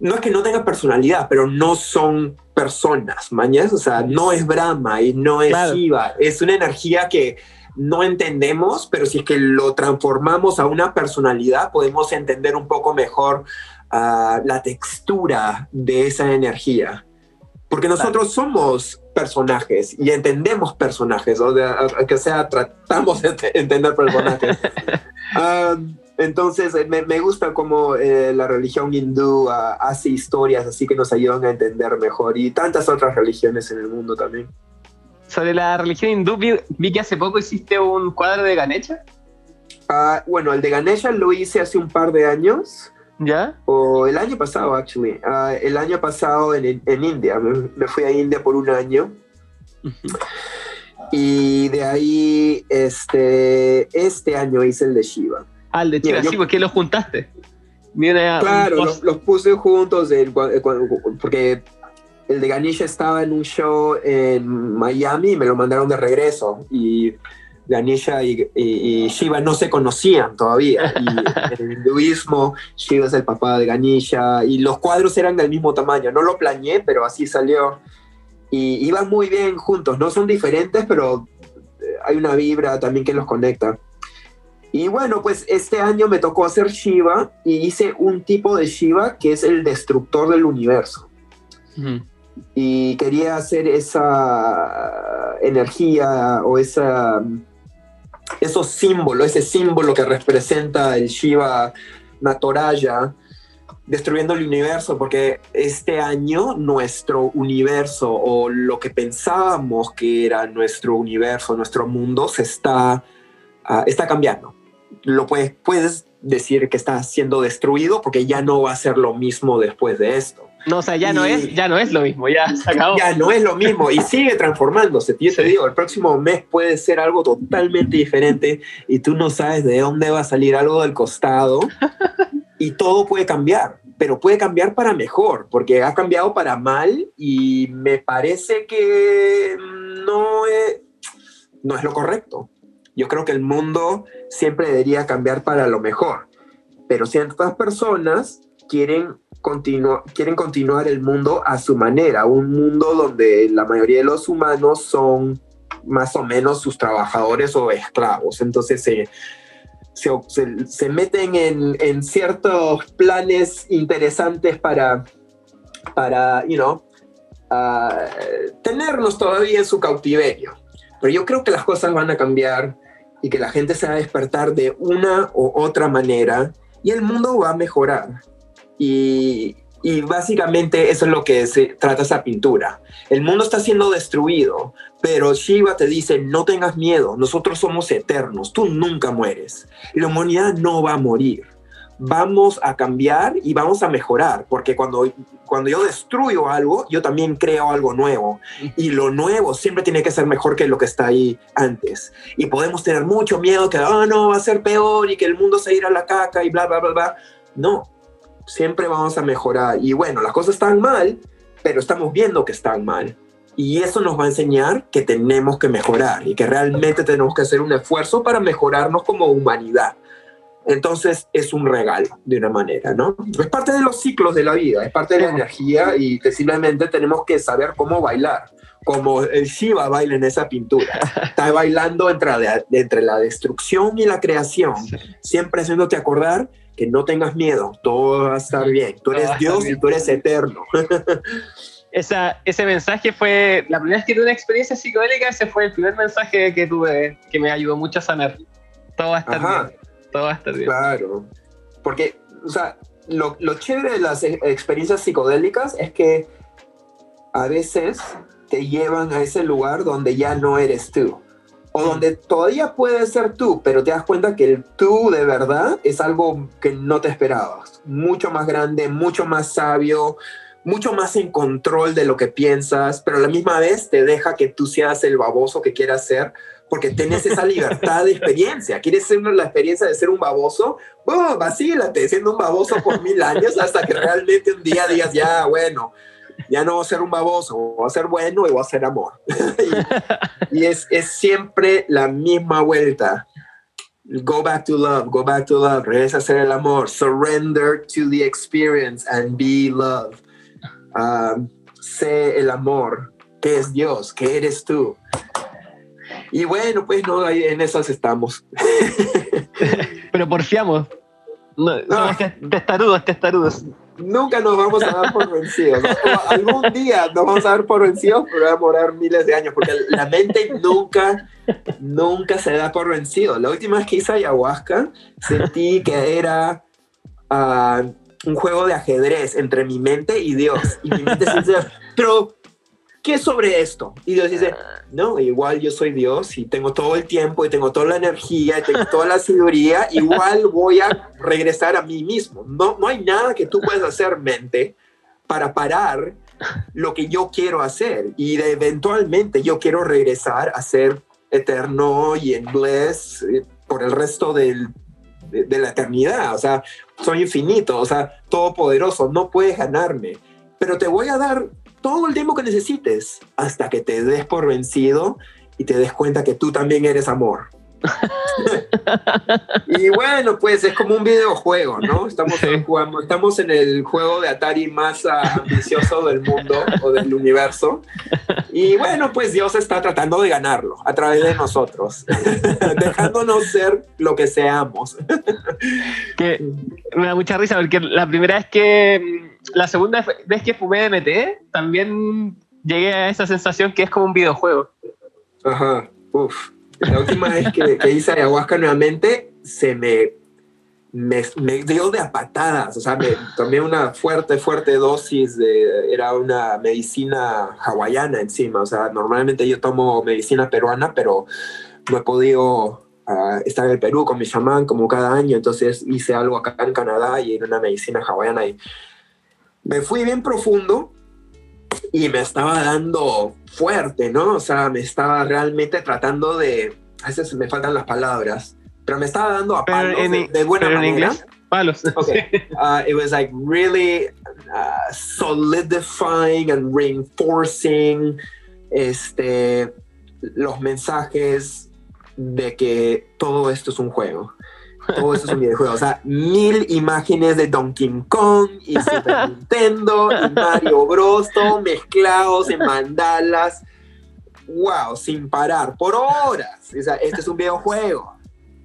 no es que no tenga personalidad, pero no son personas, mañas, o sea, no es Brahma y no es Shiva, es una energía que no entendemos, pero si es que lo transformamos a una personalidad, podemos entender un poco mejor ah, la textura de esa energía. Porque nosotros somos personajes y entendemos personajes, o sea, que sea, tratamos de entender personajes. Ah, Entonces, eh, me, me gusta cómo eh, la religión hindú ah, hace historias así que nos ayudan a entender mejor y tantas otras religiones en el mundo también. Sobre la religión hindú, vi, vi que hace poco hiciste un cuadro de Ganesha. Ah, bueno, el de Ganesha lo hice hace un par de años, ¿Ya? o el año pasado, actually. Ah, el año pasado en, en India, me, me fui a India por un año. Y de ahí, este, este año hice el de Shiva. Ah, el de Mira, yo- sí, ¿por qué lo juntaste? Viene a- Claro, los, los puse juntos eh, porque el de Ganesha estaba en un show en Miami y me lo mandaron de regreso. Y Ganesha y, y- y Shiva no se conocían todavía. Y en el hinduismo, Shiva es el papá de Ganesha y los cuadros eran del mismo tamaño. No lo planeé, pero así salió. Y iban muy bien juntos. No son diferentes, pero eh, hay una vibra también que los conecta. Y bueno, pues este año me tocó hacer Shiva y hice un tipo de Shiva que es el destructor del universo. Y quería hacer esa energía o esa, esos símbolos, ese símbolo que representa el Shiva Natoraya destruyendo el universo, porque este año nuestro universo o lo que pensábamos que era nuestro universo, nuestro mundo, se está, ah, está cambiando. Lo puedes, puedes decir que está siendo destruido porque ya no va a ser lo mismo después de esto. No, o sea, ya no es, ya no es lo mismo, ya se acabó. Ya no es lo mismo y sigue transformándose. Yo te digo, el próximo mes puede ser algo totalmente diferente y tú no sabes de dónde va a salir algo del costado y todo puede cambiar, pero puede cambiar para mejor, porque ha cambiado para mal y me parece que no es, no es lo correcto. Yo creo que el mundo siempre debería cambiar para lo mejor, pero ciertas personas quieren, continu- quieren continuar el mundo a su manera, un mundo donde la mayoría de los humanos son más o menos sus trabajadores o esclavos. Entonces se, se, se- se meten en, en ciertos planes interesantes para, para you know, ah, tenernos todavía en su cautiverio. Pero yo creo que las cosas van a cambiar y que la gente se va a despertar de una u otra manera y el mundo va a mejorar. Y, y básicamente eso es lo que se trata esa pintura. El mundo está siendo destruido, pero Shiva te dice, no tengas miedo, nosotros somos eternos, tú nunca mueres. La humanidad no va a morir. Vamos a cambiar y vamos a mejorar, porque cuando, cuando yo destruyo algo, yo también creo algo nuevo. Y lo nuevo siempre tiene que ser mejor que lo que está ahí antes. Y podemos tener mucho miedo que, oh, no, va a ser peor y que el mundo se irá a la caca y bla, bla, bla, bla. No, siempre vamos a mejorar. Y bueno, las cosas están mal, pero estamos viendo que están mal. Y eso nos va a enseñar que tenemos que mejorar y que realmente tenemos que hacer un esfuerzo para mejorarnos como humanidad. Entonces es un regalo de una manera, ¿no? Es parte de los ciclos de la vida, es parte de la energía y que simplemente tenemos que saber cómo bailar, como el Shiva baila en esa pintura. Está bailando entre la, entre la destrucción y la creación, siempre haciéndote acordar que no tengas miedo, todo va a estar bien. Tú eres Dios y tú eres eterno. Esa, ese mensaje fue, la primera vez que tuve una experiencia psicodélica, ese fue el primer mensaje que tuve que me ayudó mucho a sanar. Todo va a estar Ajá. bien. Todo va a estar bien. Claro. Porque, o sea, lo, lo chévere de las e- experiencias psicodélicas es que a veces te llevan a ese lugar donde ya no eres tú. O donde todavía puedes ser tú, pero te das cuenta que el tú de verdad es algo que no te esperabas. Mucho más grande, mucho más sabio, mucho más en control de lo que piensas, pero a la misma vez te deja que tú seas el baboso que quieras ser, porque tienes esa libertad de experiencia. ¿Quieres ser la experiencia de ser un baboso? Bueno, vacílate siendo un baboso por mil años hasta que realmente un día digas, ya, bueno, ya no voy a ser un baboso, voy a ser bueno y voy a ser amor. y es, es siempre la misma vuelta. Go back to love, go back to love, regresa a ser el amor, surrender to the experience and be love. Um, sé el amor, que es Dios, que eres tú. Y bueno, pues no, ahí en esas estamos. Pero porfiamos. No, somos Ah. tes- testarudos, testarudos. nunca nos vamos a dar por vencidos. algún día nos vamos a dar por vencidos, pero va a morar miles de años, porque la mente nunca, nunca se da por vencido. La última vez que hice ayahuasca, sentí que era ah, un juego de ajedrez entre mi mente y Dios. Y mi mente dice, pero ¿qué es sobre esto? Y Dios dice, no, igual yo soy Dios y tengo todo el tiempo y tengo toda la energía y tengo toda la sabiduría, igual voy a regresar a mí mismo. No, no hay nada que tú puedas hacer, mente, para parar lo que yo quiero hacer. Y eventualmente yo quiero regresar a ser eterno y en bliss eh, por el resto del, de, de la eternidad. O sea, soy infinito, o sea, todopoderoso, no puedes ganarme. Pero te voy a dar todo el tiempo que necesites hasta que te des por vencido y te des cuenta que tú también eres amor. y bueno, pues es como un videojuego, ¿no? Estamos, jugando, estamos en el juego de Atari más ambicioso del mundo o del universo. Y bueno, pues Dios está tratando de ganarlo a través de nosotros, dejándonos ser lo que seamos. que me da mucha risa porque la primera vez que la segunda vez que fumé DMT, también llegué a esa sensación que es como un videojuego. Ajá, uff. La última vez que, hice ayahuasca nuevamente, se me, me, dio de a patadas. O sea, me tomé una fuerte, fuerte dosis de. Era una medicina hawaiana encima. O sea, normalmente yo tomo medicina peruana, pero no he podido ah, estar en el Perú con mi chamán como cada año. Entonces hice algo acá en Canadá y era una medicina hawaiana. Y me fui bien profundo y me estaba dando fuerte, ¿no? O sea, me estaba realmente tratando de, a veces me faltan las palabras, pero me estaba dando a palos de, buena manera. En inglés? Palos. Okay. Uh, it was like really uh, solidifying and reinforcing este, los mensajes de que todo esto es un juego. Todo eso es un videojuego. O sea, mil imágenes de Donkey Kong y Super Nintendo y Mario Bros. Todo mezclados en mandalas. Wow, sin parar, por horas. O sea, este es un videojuego.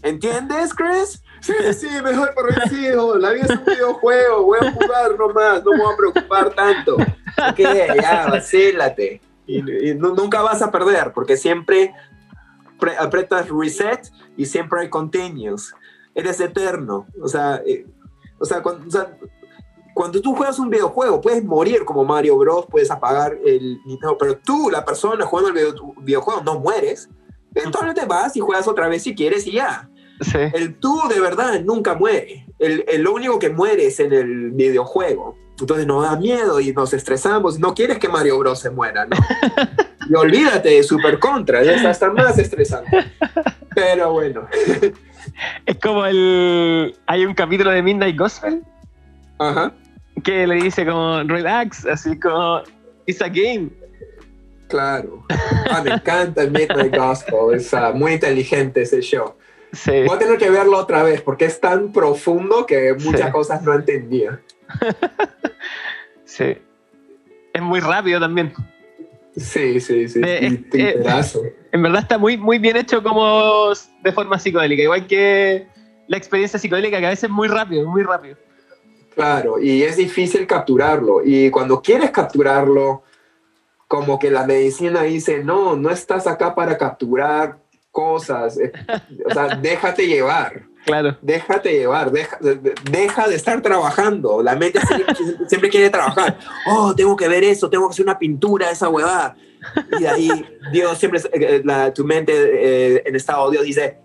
¿Entiendes, Chris? Sí, sí, mejor por vencido. La vida es un videojuego. Voy a jugar nomás. No me voy a preocupar tanto. Ok, ya, vacílate. Y, nunca vas a perder porque siempre apretas reset y siempre hay continues eres eterno. O sea, eh, o, sea, cuando, tú juegas un videojuego, puedes morir como Mario Bros, puedes apagar el pero tú, la persona jugando el videojuego, no mueres. Eventualmente vas y juegas otra vez si quieres y ya. El tú de verdad nunca muere. El, el, lo único que muere es en el videojuego. Entonces nos da miedo y nos estresamos. No quieres que Mario Bros se muera, ¿no? y olvídate de Super Contra, ya está, está más estresante. Pero bueno. Es como el. Hay un capítulo de Midnight Gospel. Ajá. Que le dice como, relax, así como, it's a game. Claro. Ah, me encanta el Midnight Gospel. Es uh, muy inteligente ese show. Sí. Voy a tener que verlo otra vez porque es tan profundo que muchas cosas no entendía. sí. Es muy rápido también. Sí, sí, sí. Eh, en verdad está muy, muy bien hecho como de forma psicodélica, igual que la experiencia psicodélica que a veces es muy rápido, muy rápido. Claro, y es difícil capturarlo. Y cuando quieres capturarlo, como que la medicina dice, no, no estás acá para capturar cosas, eh, o sea, déjate llevar. Claro. Déjate llevar, deja, deja de estar trabajando. La mente siempre, quiere trabajar. Oh, tengo que ver eso, tengo que hacer una pintura, esa huevada. Y ahí Dios siempre, eh, la, tu mente eh, en estado de Dios dice,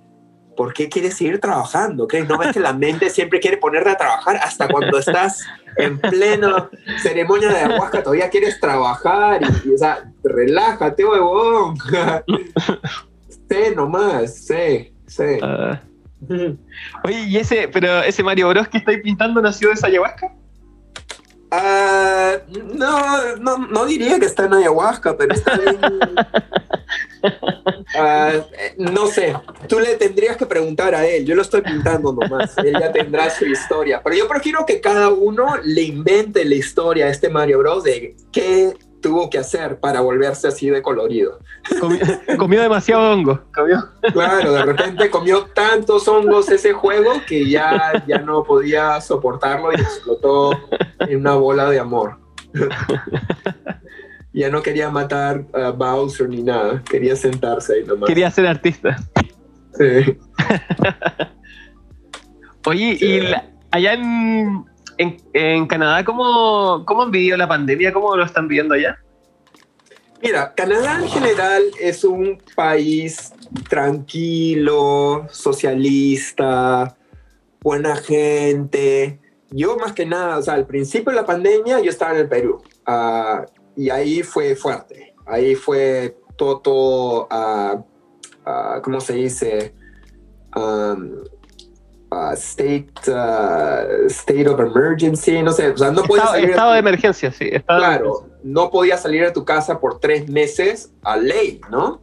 ¿por qué quieres seguir trabajando? ¿No ves que la mente siempre quiere ponerte a trabajar hasta cuando estás en pleno ceremonia de ayahuasca? Todavía quieres trabajar y, o sea, relájate, huevón. sé nomás, sé, sé. Ah. Oye, ¿y ese, pero ese Mario Bros que estáis pintando nació de esa ayahuasca? Ah, no, no, no, diría que está en ayahuasca, pero está bien. Ah, no sé, tú le tendrías que preguntar a él. Yo lo estoy pintando nomás. Él ya tendrá su historia. Pero yo prefiero que cada uno le invente la historia a este Mario Bros. de qué tuvo que hacer para volverse así de colorido. Comió, demasiado hongo. Claro, de repente comió tantos hongos ese juego que ya, ya no podía soportarlo y explotó en una bola de amor. ya no quería matar a Bowser ni nada, quería sentarse ahí nomás. Quería ser artista. Sí. Oye, y allá en, en, Canadá, ¿cómo, ¿cómo han vivido la pandemia? ¿Cómo lo están viviendo allá? Mira, Canadá en general es un país tranquilo, socialista, buena gente. Yo más que nada, o sea, al principio de la pandemia yo estaba en el Perú uh, y ahí fue fuerte. Ahí fue todo, uh, uh, ¿cómo se dice? Um, state, uh, state of emergency, no sé, o sea, no podía salir. Estado de emergencia, sí. claro, no podía salir de tu casa por tres meses a ley, ¿no?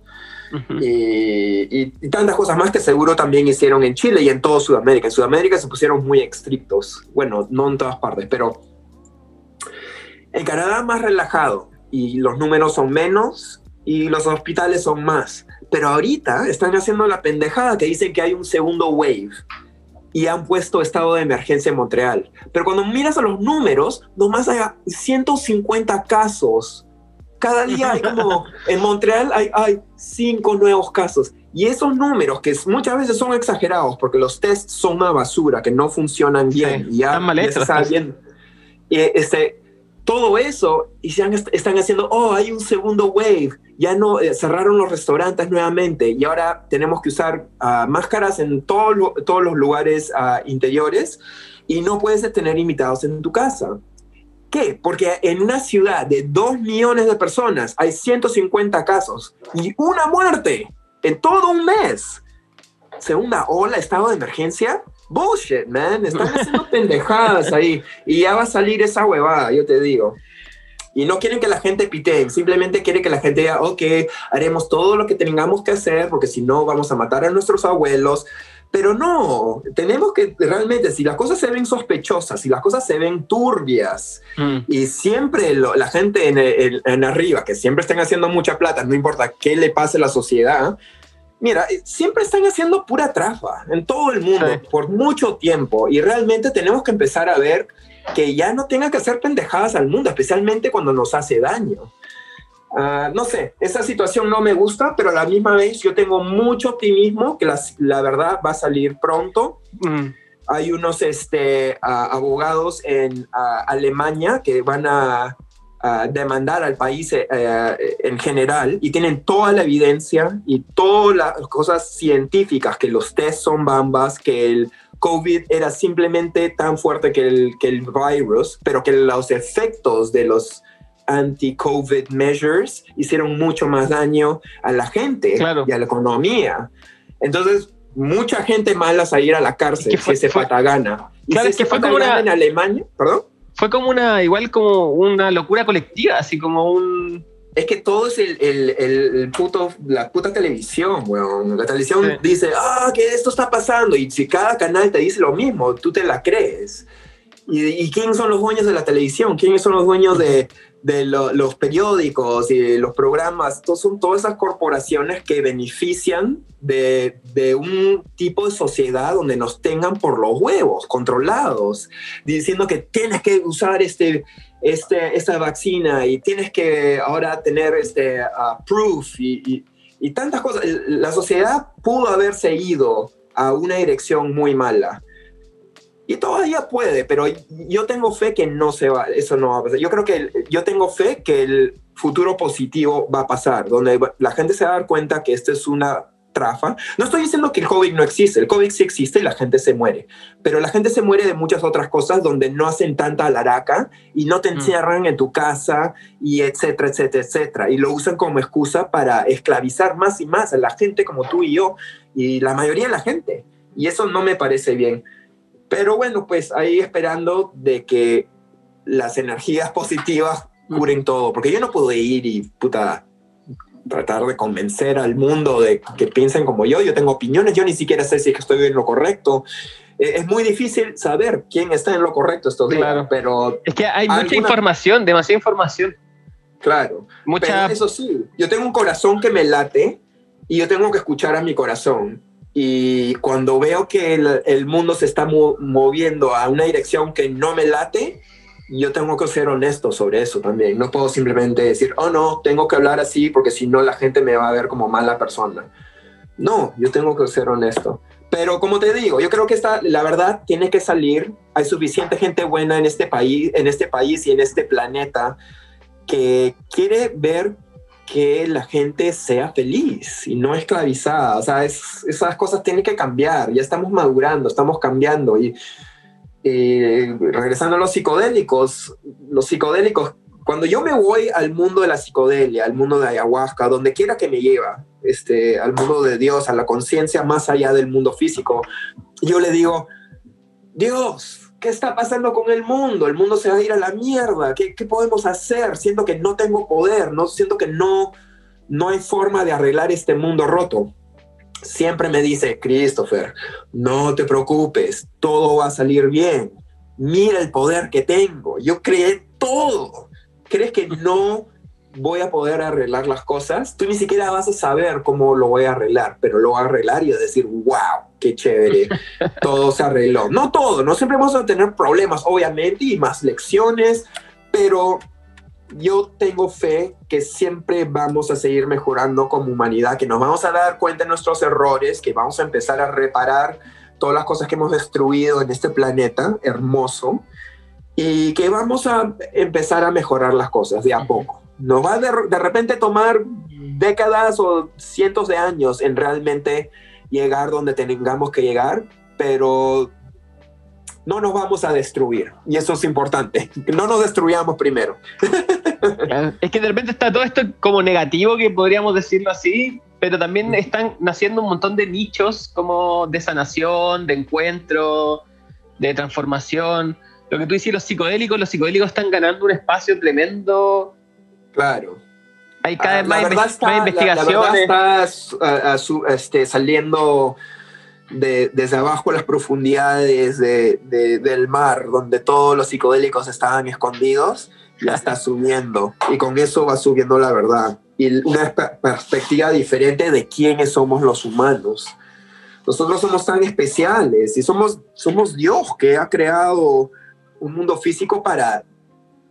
y, y, tantas cosas más que seguro también hicieron en Chile y en toda Sudamérica. En Sudamérica se pusieron muy estrictos, bueno, no en todas partes, pero en Canadá más relajado y los números son menos y los hospitales son más. Pero ahorita están haciendo la pendejada que dicen que hay un segundo wave y han puesto estado de emergencia en Montreal. Pero cuando miras a los números, nomás hay 150 casos. Cada día hay como, en Montreal hay, hay cinco nuevos casos. Y esos números, que muchas veces son exagerados, porque los tests son una basura, que no funcionan bien. y ya están mal hechos. Bien, este, todo eso y están haciendo, oh, hay un segundo wave, ya no eh, cerraron los restaurantes nuevamente y ahora tenemos que usar ah, máscaras en todos los lugares uh, interiores y no puedes tener invitados en tu casa. ¿Qué? Porque en una ciudad de 2 millones de personas hay 150 casos y una muerte en todo un mes. Segunda ola, estado de emergencia bullshit, man. Están haciendo pendejadas ahí. Y ya va a salir esa huevada, yo te digo. Y no quieren que la gente pite, simplemente quieren que la gente diga, ok, haremos todo lo que tengamos que hacer, porque si no vamos a matar a nuestros abuelos. Pero no, tenemos que realmente, si las cosas se ven sospechosas, si las cosas se ven turbias, mm. y siempre la gente en, en, arriba, que siempre están haciendo mucha plata, no importa qué le pase a la sociedad, Mira, eh, siempre están haciendo pura trafa en todo el mundo por mucho tiempo y realmente tenemos que empezar a ver que ya no tenga que hacer pendejadas al mundo, especialmente cuando nos hace daño. Ah, no sé, esa situación no me gusta, pero a la misma vez yo tengo mucho optimismo que la, verdad va a salir pronto. Mm. Hay unos este, abogados en Alemania que van a demandar al país eh, en general y tienen toda la evidencia y todas las cosas científicas que los test son bambas, que el COVID era simplemente tan fuerte que el, que el virus, pero que los efectos de los anti-COVID measures hicieron mucho más daño a la gente y a la economía. Entonces, mucha gente mala a ir a la cárcel si se patagana. Y claro, que fue como en Alemania, perdón fue como una, igual como una locura colectiva, así como un... Es que todo es el, el, el puto, la puta televisión, weón. La televisión dice, ah, que esto está pasando. Y si cada canal te dice lo mismo, tú te la crees. ¿Y, y quiénes son los dueños de la televisión? ¿Quiénes son los dueños de, de los periódicos y los programas, son todas esas corporaciones que benefician de, un tipo de sociedad donde nos tengan por los huevos, controlados, diciendo que tienes que usar este, este, esta vacuna y tienes que ahora tener este uh, proof y, y tantas cosas. La sociedad pudo haberse ido a una dirección muy mala y todavía puede, pero yo tengo fe que no se va, eso no va a pasar. Yo creo que yo tengo fe que el futuro positivo va a pasar, donde la gente se va a dar cuenta que esto es una trafa. No estoy diciendo que el COVID no existe, el COVID sí existe y la gente se muere, pero la gente se muere de muchas otras cosas donde no hacen tanta alaraca y no te mm. encierran en tu casa y etcétera, etcétera, etcétera. Y lo usan como excusa para esclavizar más y más a la gente como tú y yo y la mayoría de la gente. Y eso no me parece bien. Pero bueno, pues ahí esperando de que las energías positivas curen todo, porque yo no puedo ir y puta tratar de convencer al mundo de que piensen como yo, yo tengo opiniones, yo ni siquiera sé si estoy en lo correcto. E, es muy difícil saber quién está en lo correcto estos días, pero... Es que hay mucha información, demasiada información. Claro. Mucha... Pero eso sí, yo tengo un corazón que me late y yo tengo que escuchar a mi corazón. Y cuando veo que el, mundo se está mo moviendo a una dirección que no me late, yo tengo que ser honesto sobre eso también. No puedo simplemente decir, oh no, tengo que hablar así porque si no la gente me va a ver como mala persona. No, yo tengo que ser honesto. Pero como te digo, yo creo que esta, la verdad tiene que salir. Hay suficiente gente buena en este país, en este país y en este planeta que quiere ver que la gente sea feliz y no esclavizada. O sea, esas cosas tienen que cambiar. Ya estamos madurando, estamos cambiando. Y regresando a los psicodélicos, los psicodélicos, cuando yo me voy al mundo de la psicodelia, al mundo de ayahuasca, donde quiera que me lleva, este, al mundo de Dios, a la conciencia más allá del mundo físico, yo le digo, Dios, ¿qué está pasando con el mundo? El mundo se va a ir a la mierda. ¿Qué, podemos hacer? Siento que no tengo poder, no siento que no, no hay forma de arreglar este mundo roto. Siempre me dice, Christopher, no te preocupes, todo va a salir bien. Mira el poder que tengo. Yo creé todo. ¿Crees que no voy a poder arreglar las cosas? Tú ni siquiera vas a saber cómo lo voy a arreglar, pero lo voy a arreglar y a decir, wow, qué chévere, todo se arregló. No todo, no siempre vamos a tener problemas, obviamente, y más lecciones, pero yo tengo fe que siempre vamos a seguir mejorando como humanidad, que nos vamos a dar cuenta de nuestros errores, que vamos a empezar a reparar todas las cosas que hemos destruido en este planeta hermoso y que vamos a empezar a mejorar las cosas de a poco. Nos va de, de repente tomar décadas o cientos de años en realmente llegar donde tengamos que llegar, pero no nos vamos a destruir. Y eso es importante. No nos destruyamos primero. es que de repente está todo esto como negativo, que podríamos decirlo así, pero también están naciendo un montón de nichos como de sanación, de encuentro, de transformación. Lo que tú dices, los psicodélicos, los psicodélicos están ganando un espacio tremendo. Claro. Hay cada vez ah, más, investigaciones. La, está este, saliendo desde abajo las profundidades del mar, donde todos los psicodélicos estaban escondidos, ya está subiendo. Y con eso va subiendo la verdad. Y una perspectiva diferente de quiénes somos los humanos. Nosotros somos tan especiales y somos, somos Dios que ha creado un mundo físico para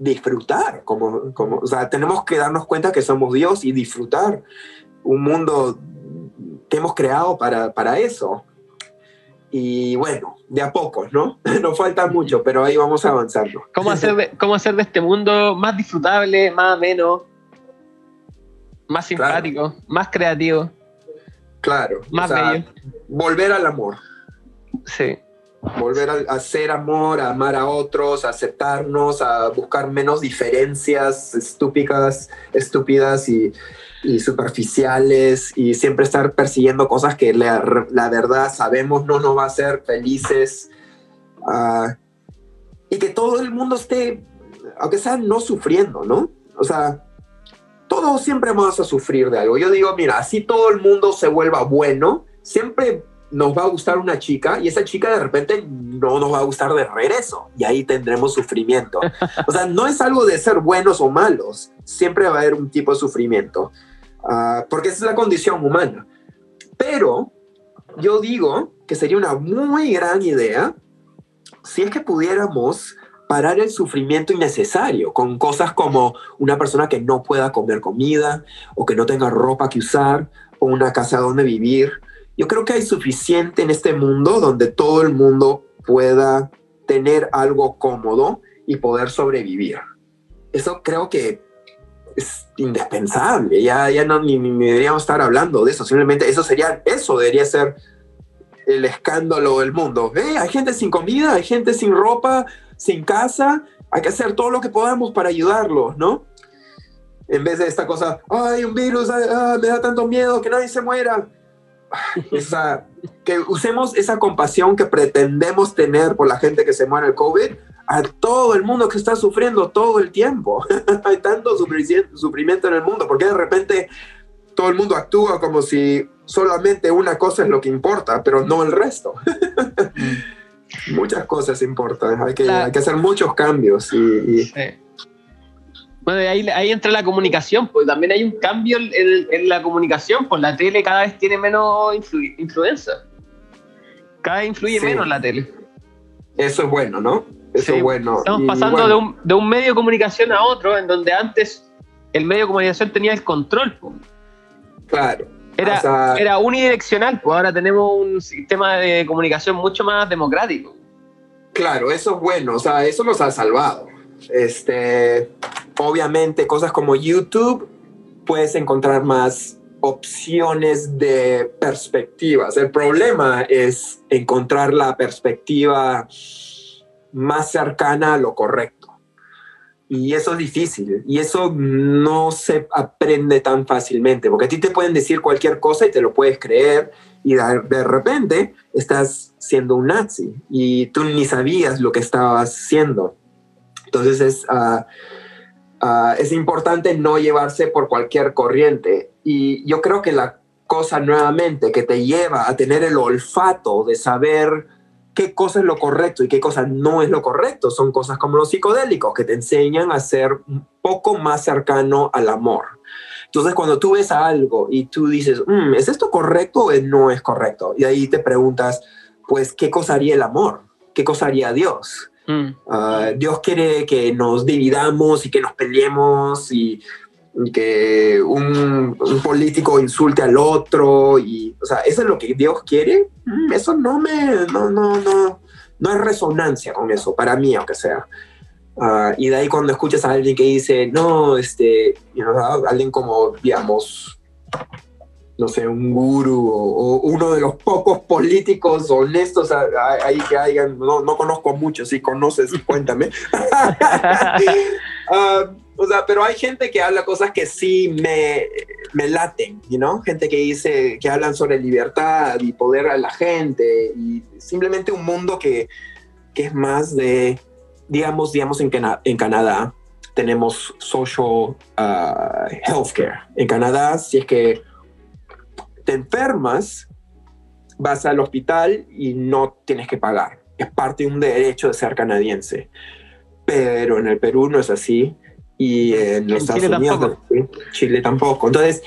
disfrutar. Como, como, o sea, tenemos que darnos cuenta que somos Dios y disfrutar un mundo que hemos creado para, para eso. Y bueno, de a poco, ¿no? Nos falta mucho, pero ahí vamos avanzando. ¿Cómo hacer de, cómo hacer de este mundo más disfrutable, más ameno, más simpático, más creativo? Claro. Más bello. Volver al amor. Sí. Volver a, hacer amor, a amar a otros, a aceptarnos, a buscar menos diferencias estúpidas, estúpidas y, superficiales y siempre estar persiguiendo cosas que la, la verdad sabemos no nos va a hacer felices uh, y que todo el mundo esté, aunque sea no sufriendo, ¿no? O sea, todos siempre vamos a sufrir de algo. Yo digo, mira, así todo el mundo se vuelva bueno, siempre nos va a gustar una chica y esa chica de repente no nos va a gustar de regreso y ahí tendremos sufrimiento. O sea, no es algo de ser buenos o malos, siempre va a haber un tipo de sufrimiento. Ah, porque esa es la condición humana. Pero yo digo que sería una muy gran idea si es que pudiéramos parar el sufrimiento innecesario con cosas como una persona que no pueda comer comida o que no tenga ropa que usar o una casa donde vivir. Yo creo que hay suficiente en este mundo donde todo el mundo pueda tener algo cómodo y poder sobrevivir. Eso creo que es indispensable, ya, ya no ni, deberíamos estar hablando de eso, simplemente eso sería, eso debería ser el escándalo del mundo. ¿Eh? Hay gente sin comida, hay gente sin ropa, sin casa, hay que hacer todo lo que podamos para ayudarlos, ¿no? En vez de esta cosa, ay, un virus, ah, me da tanto miedo que nadie se muera. Esa, que usemos esa compasión que pretendemos tener por la gente que se muere el COVID a todo el mundo que está sufriendo todo el tiempo. Hay tanto sufrimiento en el mundo, porque de repente todo el mundo actúa como si solamente una cosa es lo que importa, pero no el resto. Muchas cosas importan, hay que, hay que hacer muchos cambios y, Bueno, ahí, ahí entra la comunicación, pues también hay un cambio en, la comunicación, pues la tele cada vez tiene menos influencia. Cada vez influye menos la tele. Eso es bueno, ¿no? Eso es bueno. Estamos pasando de, un, de, un, medio de comunicación a otro, en donde antes el medio de comunicación tenía el control. Pues. Claro. Era, era unidireccional, pues ahora tenemos un sistema de comunicación mucho más democrático. Claro, eso es bueno, o sea, eso nos ha salvado. Este, obviamente, cosas como YouTube, puedes encontrar más opciones de perspectivas. El problema es encontrar la perspectiva más cercana a lo correcto. Y eso es difícil. Y eso no se aprende tan fácilmente, porque a ti te pueden decir cualquier cosa y te lo puedes creer y de repente estás siendo un nazi y tú ni sabías lo que estabas haciendo. Entonces es, ah, ah, es importante no llevarse por cualquier corriente. Y yo creo que la cosa nuevamente que te lleva a tener el olfato de saber qué cosa es lo correcto y qué cosa no es lo correcto son cosas como los psicodélicos que te enseñan a ser un poco más cercano al amor. Entonces, cuando tú ves algo y tú dices, mm, ¿es esto correcto o no es correcto? Y ahí te preguntas, pues, ¿qué cosa haría el amor? ¿Qué cosa haría Dios? Mm. Ah, Dios quiere que nos dividamos y que nos peleemos y que un, político insulte al otro y o sea eso es lo que Dios quiere. Mm, eso no me no no no no hay resonancia con eso para mí aunque sea. Ah, y de ahí cuando escuchas a alguien que dice, no, este, alguien como, digamos, no sé, un guru o, uno de los pocos políticos honestos ahí que hayan, no, no conozco mucho, si conoces, cuéntame. Ah, o sea, pero hay gente que habla cosas que sí me, me laten, ¿no? Gente que dice, que hablan sobre libertad y poder a la gente y simplemente un mundo que, que es más de digamos, digamos en, en Canadá tenemos social uh, healthcare. En Canadá, si es que te enfermas, vas al hospital y no tienes que pagar. Es parte de un derecho de ser canadiense. Pero en el Perú no es así. Y en los Estados Chile Unidos, tampoco. Chile tampoco. Entonces,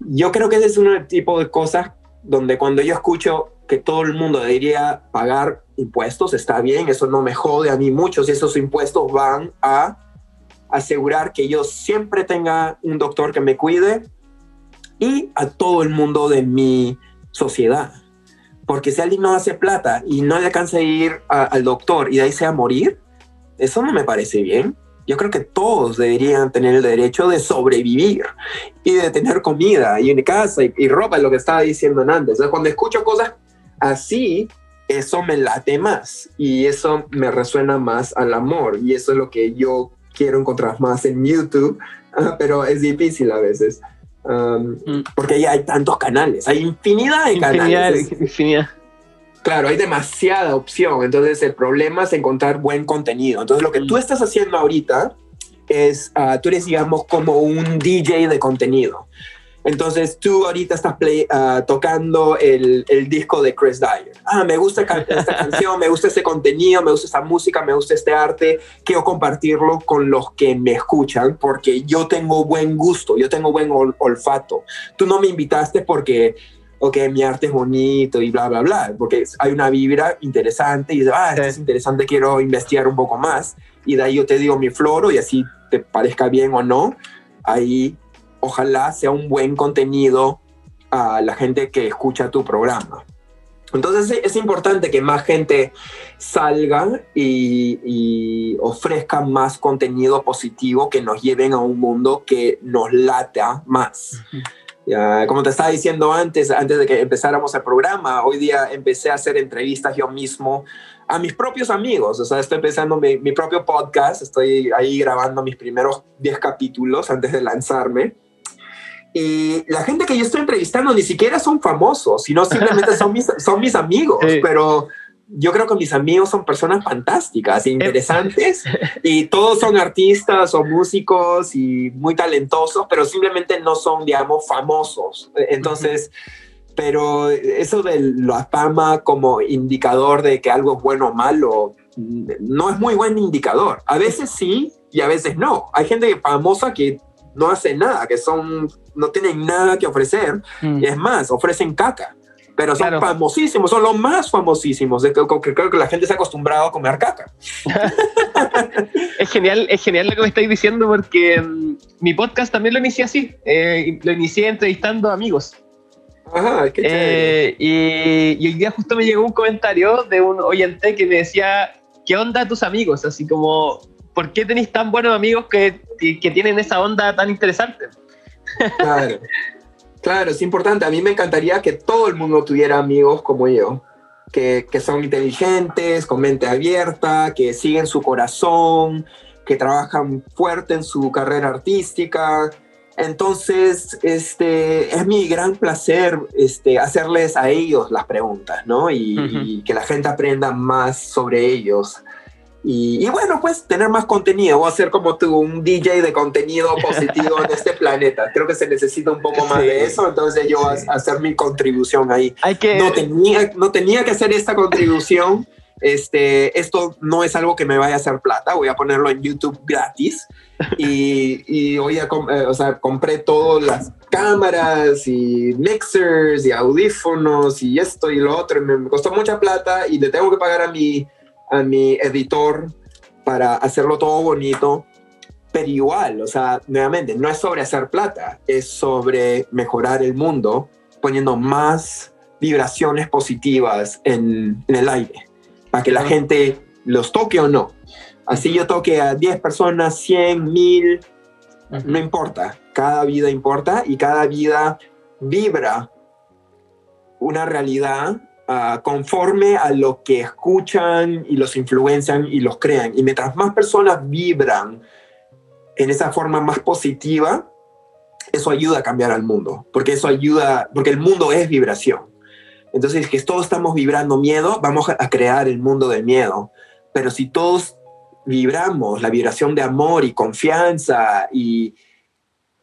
yo creo que ese es un tipo de cosas donde cuando yo escucho que todo el mundo debería pagar impuestos, está bien, eso no me jode a mí mucho, si esos impuestos van a asegurar que yo siempre tenga un doctor que me cuide y a todo el mundo de mi sociedad. Porque si alguien no hace plata y no le alcanza a ir al doctor y de ahí se va a morir, eso no me parece bien. Yo creo que todos deberían tener el derecho de sobrevivir y de tener comida y en casa y, y ropa, lo que estaba diciendo antes. Entonces, cuando escucho cosas así, eso me late más y eso me resuena más al amor y eso es lo que yo quiero encontrar más en YouTube, pero es difícil a veces. Um, mm. Porque ya hay tantos canales, hay infinidad de canales. Infinidad. Claro, hay demasiada opción, entonces el problema es encontrar buen contenido. Entonces lo que tú mm. estás haciendo ahorita es, uh, tú eres digamos como un DJ de contenido. Entonces tú ahorita estás ah, tocando el, el, disco de Chris Dyer. Ah, me gusta esta canción, me gusta este contenido, me gusta esta música, me gusta este arte. Quiero compartirlo con los que me escuchan porque yo tengo buen gusto, yo tengo buen olfato. Tú no me invitaste porque ok, mi arte es bonito y bla, bla, bla, porque hay una vibra interesante y ah, esto es interesante, quiero investigar un poco más y de ahí yo te digo mi floro y así te parezca bien o no, ahí ojalá sea un buen contenido a la gente que escucha tu programa. Entonces es importante que más gente salga y, ofrezca más contenido positivo que nos lleven a un mundo que nos lata más. como te estaba diciendo antes, antes de que empezáramos el programa, hoy día empecé a hacer entrevistas yo mismo a mis propios amigos. O sea, estoy empezando mi, mi propio podcast, estoy ahí grabando mis primeros 10 capítulos antes de lanzarme. Y la gente que yo estoy entrevistando ni siquiera son famosos, sino simplemente son mis, son mis amigos, pero yo creo que mis amigos son personas fantásticas e interesantes y todos son artistas o músicos y muy talentosos, pero simplemente no son, digamos, famosos. Entonces, pero eso de la fama como indicador de que algo es bueno o malo, no es muy buen indicador. A veces sí, y a veces no. Hay gente famosa que no hace nada, que son, no tienen nada que ofrecer, Mm. y es más, ofrecen caca. Pero son Claro. famosísimos, son los más famosísimos. De que, que creo que la gente se ha acostumbrado a comer caca. Es genial, es genial lo que me estáis diciendo porque mm, mi podcast también lo inicié así. eh, lo inicié entrevistando amigos. Ajá, qué. Eh, y, y hoy día justo me llegó un comentario de un oyente que me decía, ¿qué onda tus amigos? Así como, ¿por qué tenéis tan buenos amigos que, que tienen esa onda tan interesante? Claro. Claro, es importante. A mí me encantaría que todo el mundo tuviera amigos como yo, que, que son inteligentes, con mente abierta, que siguen su corazón, que trabajan fuerte en su carrera artística. Entonces, este, es mi gran placer este, hacerles a ellos las preguntas, ¿no? Y, y que la gente aprenda más sobre ellos. Y, y bueno, pues tener más contenido. Voy a ser como tú, un DJ de contenido positivo en este planeta. Creo que se necesita un poco más Sí. de eso, entonces yo voy a hacer mi contribución ahí. Hay que... No tenía, no tenía que hacer esta contribución. Este, esto no es algo que me vaya a hacer plata, voy a ponerlo en YouTube gratis. Y, y hoy a eh, o sea, compré todas las cámaras y mixers y audífonos y esto y lo otro. Me, me costó mucha plata y le tengo que pagar a mi, a mi editor para hacerlo todo bonito. Pero igual, o sea, nuevamente, no es sobre hacer plata, es sobre mejorar el mundo poniendo más vibraciones positivas en, en el aire, para que la gente los toque o no. Así yo toque a 10 personas, 100, 1000, no importa, cada vida importa y cada vida vibra una realidad ah, conforme a lo que escuchan y los influencian y los crean. Y mientras más personas vibran en esa forma más positiva, eso ayuda a cambiar al mundo, porque eso ayuda, porque el mundo es vibración. Entonces, que todos estamos vibrando miedo, vamos a crear el mundo de miedo. Pero si todos vibramos la vibración de amor y confianza y,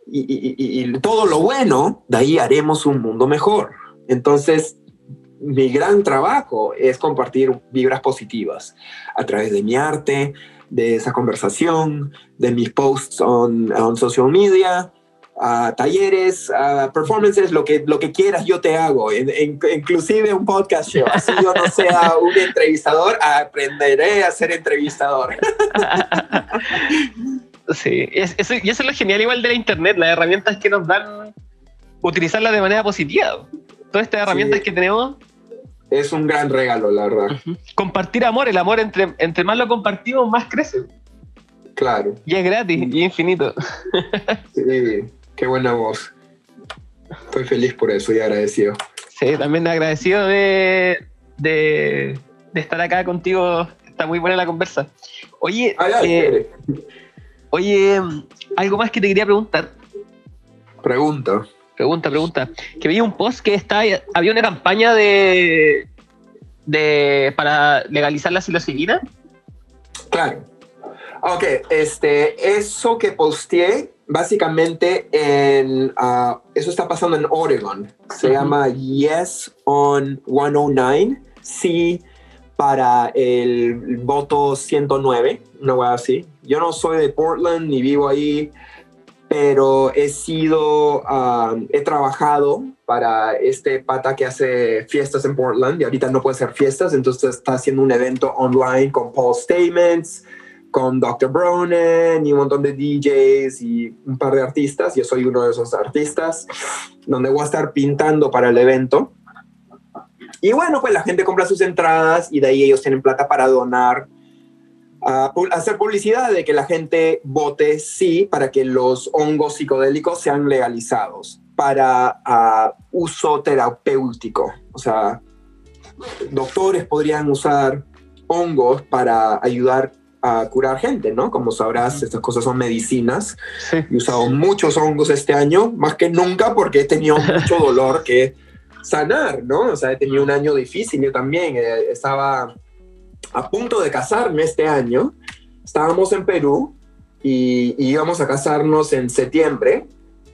y, todo lo bueno, de ahí haremos un mundo mejor. Entonces, mi gran trabajo es compartir vibras positivas a través de mi arte, de esa conversación, de mis posts on, on social media, a talleres, a performances, lo que, lo que quieras yo te hago, en- en- inclusive un podcast show. Así yo no sea un entrevistador, aprenderé a ser entrevistador. Sí, es- y eso es lo genial igual de la internet, las herramientas que nos dan utilizarlas de manera positiva. Todas estas herramientas Sí. que tenemos, Es un gran regalo, la verdad. compartir amor, el amor entre, entre más lo compartimos, más crece. Claro. Y es gratis y infinito. Sí, qué buena voz. Estoy feliz por eso y agradecido. Sí, también agradecido de, de, de estar acá contigo. Está muy buena la conversa. Oye, Ah, ya, eh, oye, algo más que te quería preguntar. Pregunta. Pregunta, pregunta. Que vi un post que está, había una campaña de, de para legalizar la psilocibina. Claro. Ok, este, eso que posteé, básicamente en, ah, eso está pasando en Oregon. Se llama Yes on 109, sí para el voto 109, una hueá así. Yo no soy de Portland ni vivo ahí, pero he sido, ah, he trabajado para este pata que hace fiestas en Portland y ahorita no puede hacer fiestas, entonces está haciendo un evento online con Paul Stamens, con Dr. Bronen y un montón de DJs y un par de artistas. Yo soy uno de esos artistas, donde voy a estar pintando para el evento. Y bueno, pues la gente compra sus entradas y de ahí ellos tienen plata para donar, a hacer publicidad de que la gente vote sí para que los hongos psicodélicos sean legalizados para uso terapéutico. O sea, doctores podrían usar hongos para ayudar a curar gente, ¿no? Como sabrás, estas cosas son medicinas. Sí. He usado muchos hongos este año, más que nunca porque he tenido mucho dolor que sanar, ¿no? O sea, he tenido un año difícil, yo también. eh, estaba a punto de casarme este año. Estábamos en Perú y, íbamos a casarnos en septiembre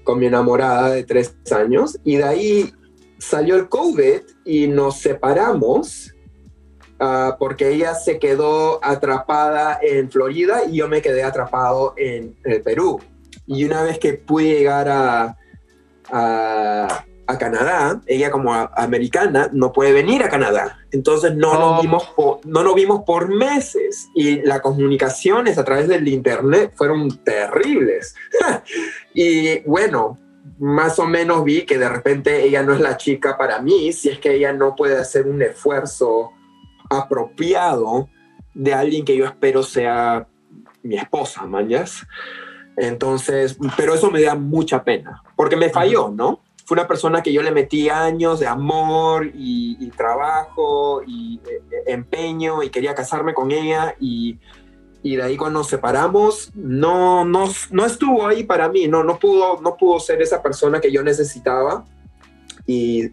con mi enamorada de tres años y de ahí salió el COVID y nos separamos ah, porque ella se quedó atrapada en Florida y yo me quedé atrapado en el Perú. Y una vez que pude llegar a, a Canadá, ella como americana no puede venir a Canadá. Entonces no, nos vimos por, no nos vimos por meses y las comunicaciones a través del internet fueron terribles. y bueno, más o menos vi que de repente ella no es la chica para mí si es que ella no puede hacer un esfuerzo apropiado de alguien que yo espero sea mi esposa, mañas. Entonces, pero eso me da mucha pena, porque me falló, ¿no? Fue una persona que yo le metí años de amor y, trabajo y eh, eh, empeño y quería casarme con ella y, y, de ahí cuando nos separamos no, no, no estuvo ahí para mí, no, no, pudo, no pudo ser esa persona que yo necesitaba y,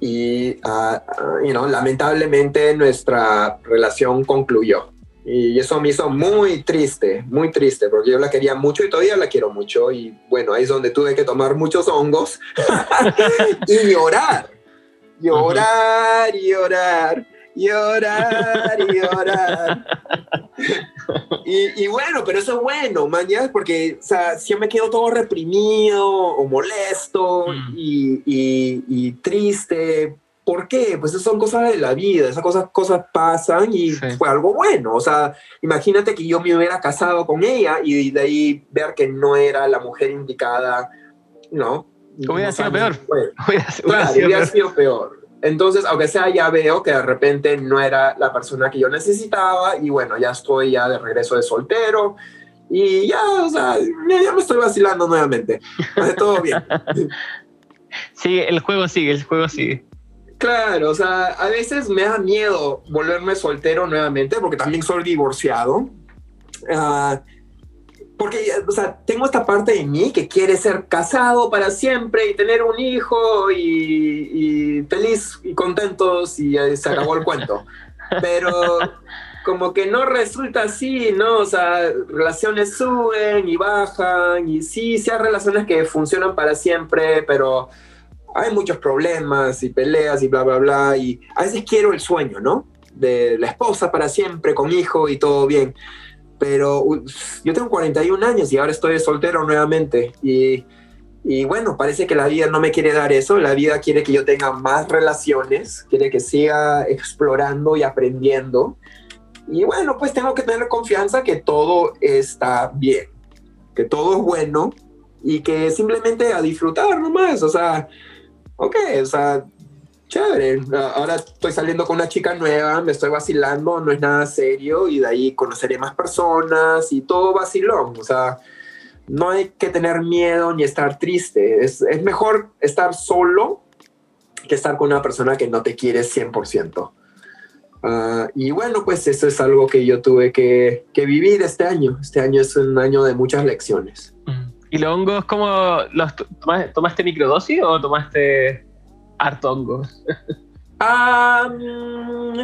y uh, you know, lamentablemente nuestra relación concluyó. Y eso me hizo muy triste, muy triste, porque yo la quería mucho y todavía la quiero mucho. Y bueno, ahí es donde tuve que tomar muchos hongos y llorar, llorar y llorar, llorar y llorar. y, bueno, pero eso es bueno, mañana, porque o sea, si me quedo todo reprimido o molesto mm. y, y triste ¿Por qué? Pues son cosas de la vida, esas cosas, cosas pasan y fue algo bueno. O sea, imagínate que yo me hubiera casado con ella y de ahí ver que no era la mujer indicada, ¿no? Hubiera sido peor. Hubiera, sido, peor. Entonces, aunque sea, ya veo que de repente no era la persona que yo necesitaba y bueno, ya estoy ya de regreso de soltero y ya, o sea, ya, me estoy vacilando nuevamente. Todo bien. Sí, el juego sigue, el juego sigue. Claro, o sea, a veces me da miedo volverme soltero nuevamente porque también soy divorciado. Ah, porque, o sea, tengo esta parte de mí que quiere ser casado para siempre y tener un hijo y, feliz y contentos y se acabó el cuento. Pero como que no resulta así, ¿no? O sea, relaciones suben y bajan y sí, sí hay relaciones que funcionan para siempre, pero hay muchos problemas y peleas y bla, bla, bla. Y a veces quiero el sueño, ¿no? De la esposa para siempre, con hijo y todo bien. Pero yo tengo 41 años y ahora estoy soltero nuevamente. Y, y bueno, parece que la vida no me quiere dar eso. La vida quiere que yo tenga más relaciones, quiere que siga explorando y aprendiendo. Y bueno, pues tengo que tener confianza que todo está bien, que todo es bueno y que simplemente a disfrutar nomás. O sea, ok, o sea, chévere. Ahora estoy saliendo con una chica nueva, me estoy vacilando, no es nada serio y de ahí conoceré más personas y todo vacilón. O sea, no hay que tener miedo ni estar triste. Es, es mejor estar solo que estar con una persona que no te quiere 100%. Uh, y bueno, pues eso es algo que yo tuve que, que, vivir este año. Este año es un año de muchas lecciones. ¿Y los hongos cómo los tomaste, microdosis o tomaste harto hongos? Ah,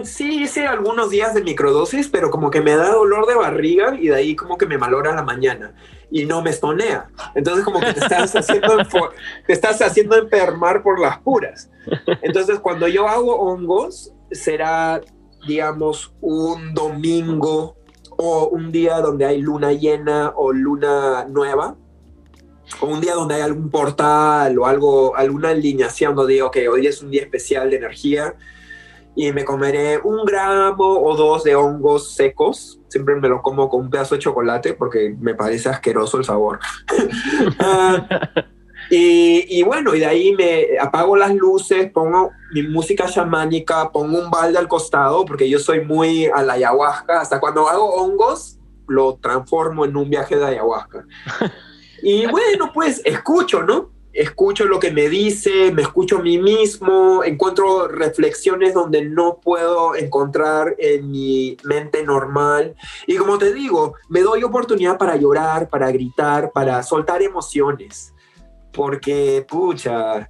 sí, hice algunos días de microdosis, pero como que me da dolor de barriga y de ahí como que me malora la mañana y no me estonea. Entonces como que te estás haciendo, te estás haciendo enfermar por las puras. Entonces cuando yo hago hongos, será, digamos, un domingo o un día donde hay luna llena o luna nueva o un día donde hay algún portal o algo, alguna alineación donde digo, que hoy es un día especial de energía y me comeré un gramo o dos de hongos secos. Siempre me lo como con un pedazo de chocolate porque me parece asqueroso el sabor. Ah, y, y, bueno, y de ahí me apago las luces, pongo mi música chamánica, pongo un balde al costado porque yo soy muy a la ayahuasca. Hasta cuando hago hongos, lo transformo en un viaje de ayahuasca. Y bueno, pues escucho, ¿no? Escucho lo que me dice, me escucho a mí mismo, encuentro reflexiones donde no puedo encontrar en mi mente normal. Y como te digo, me doy oportunidad para llorar, para gritar, para soltar emociones. Porque, pucha,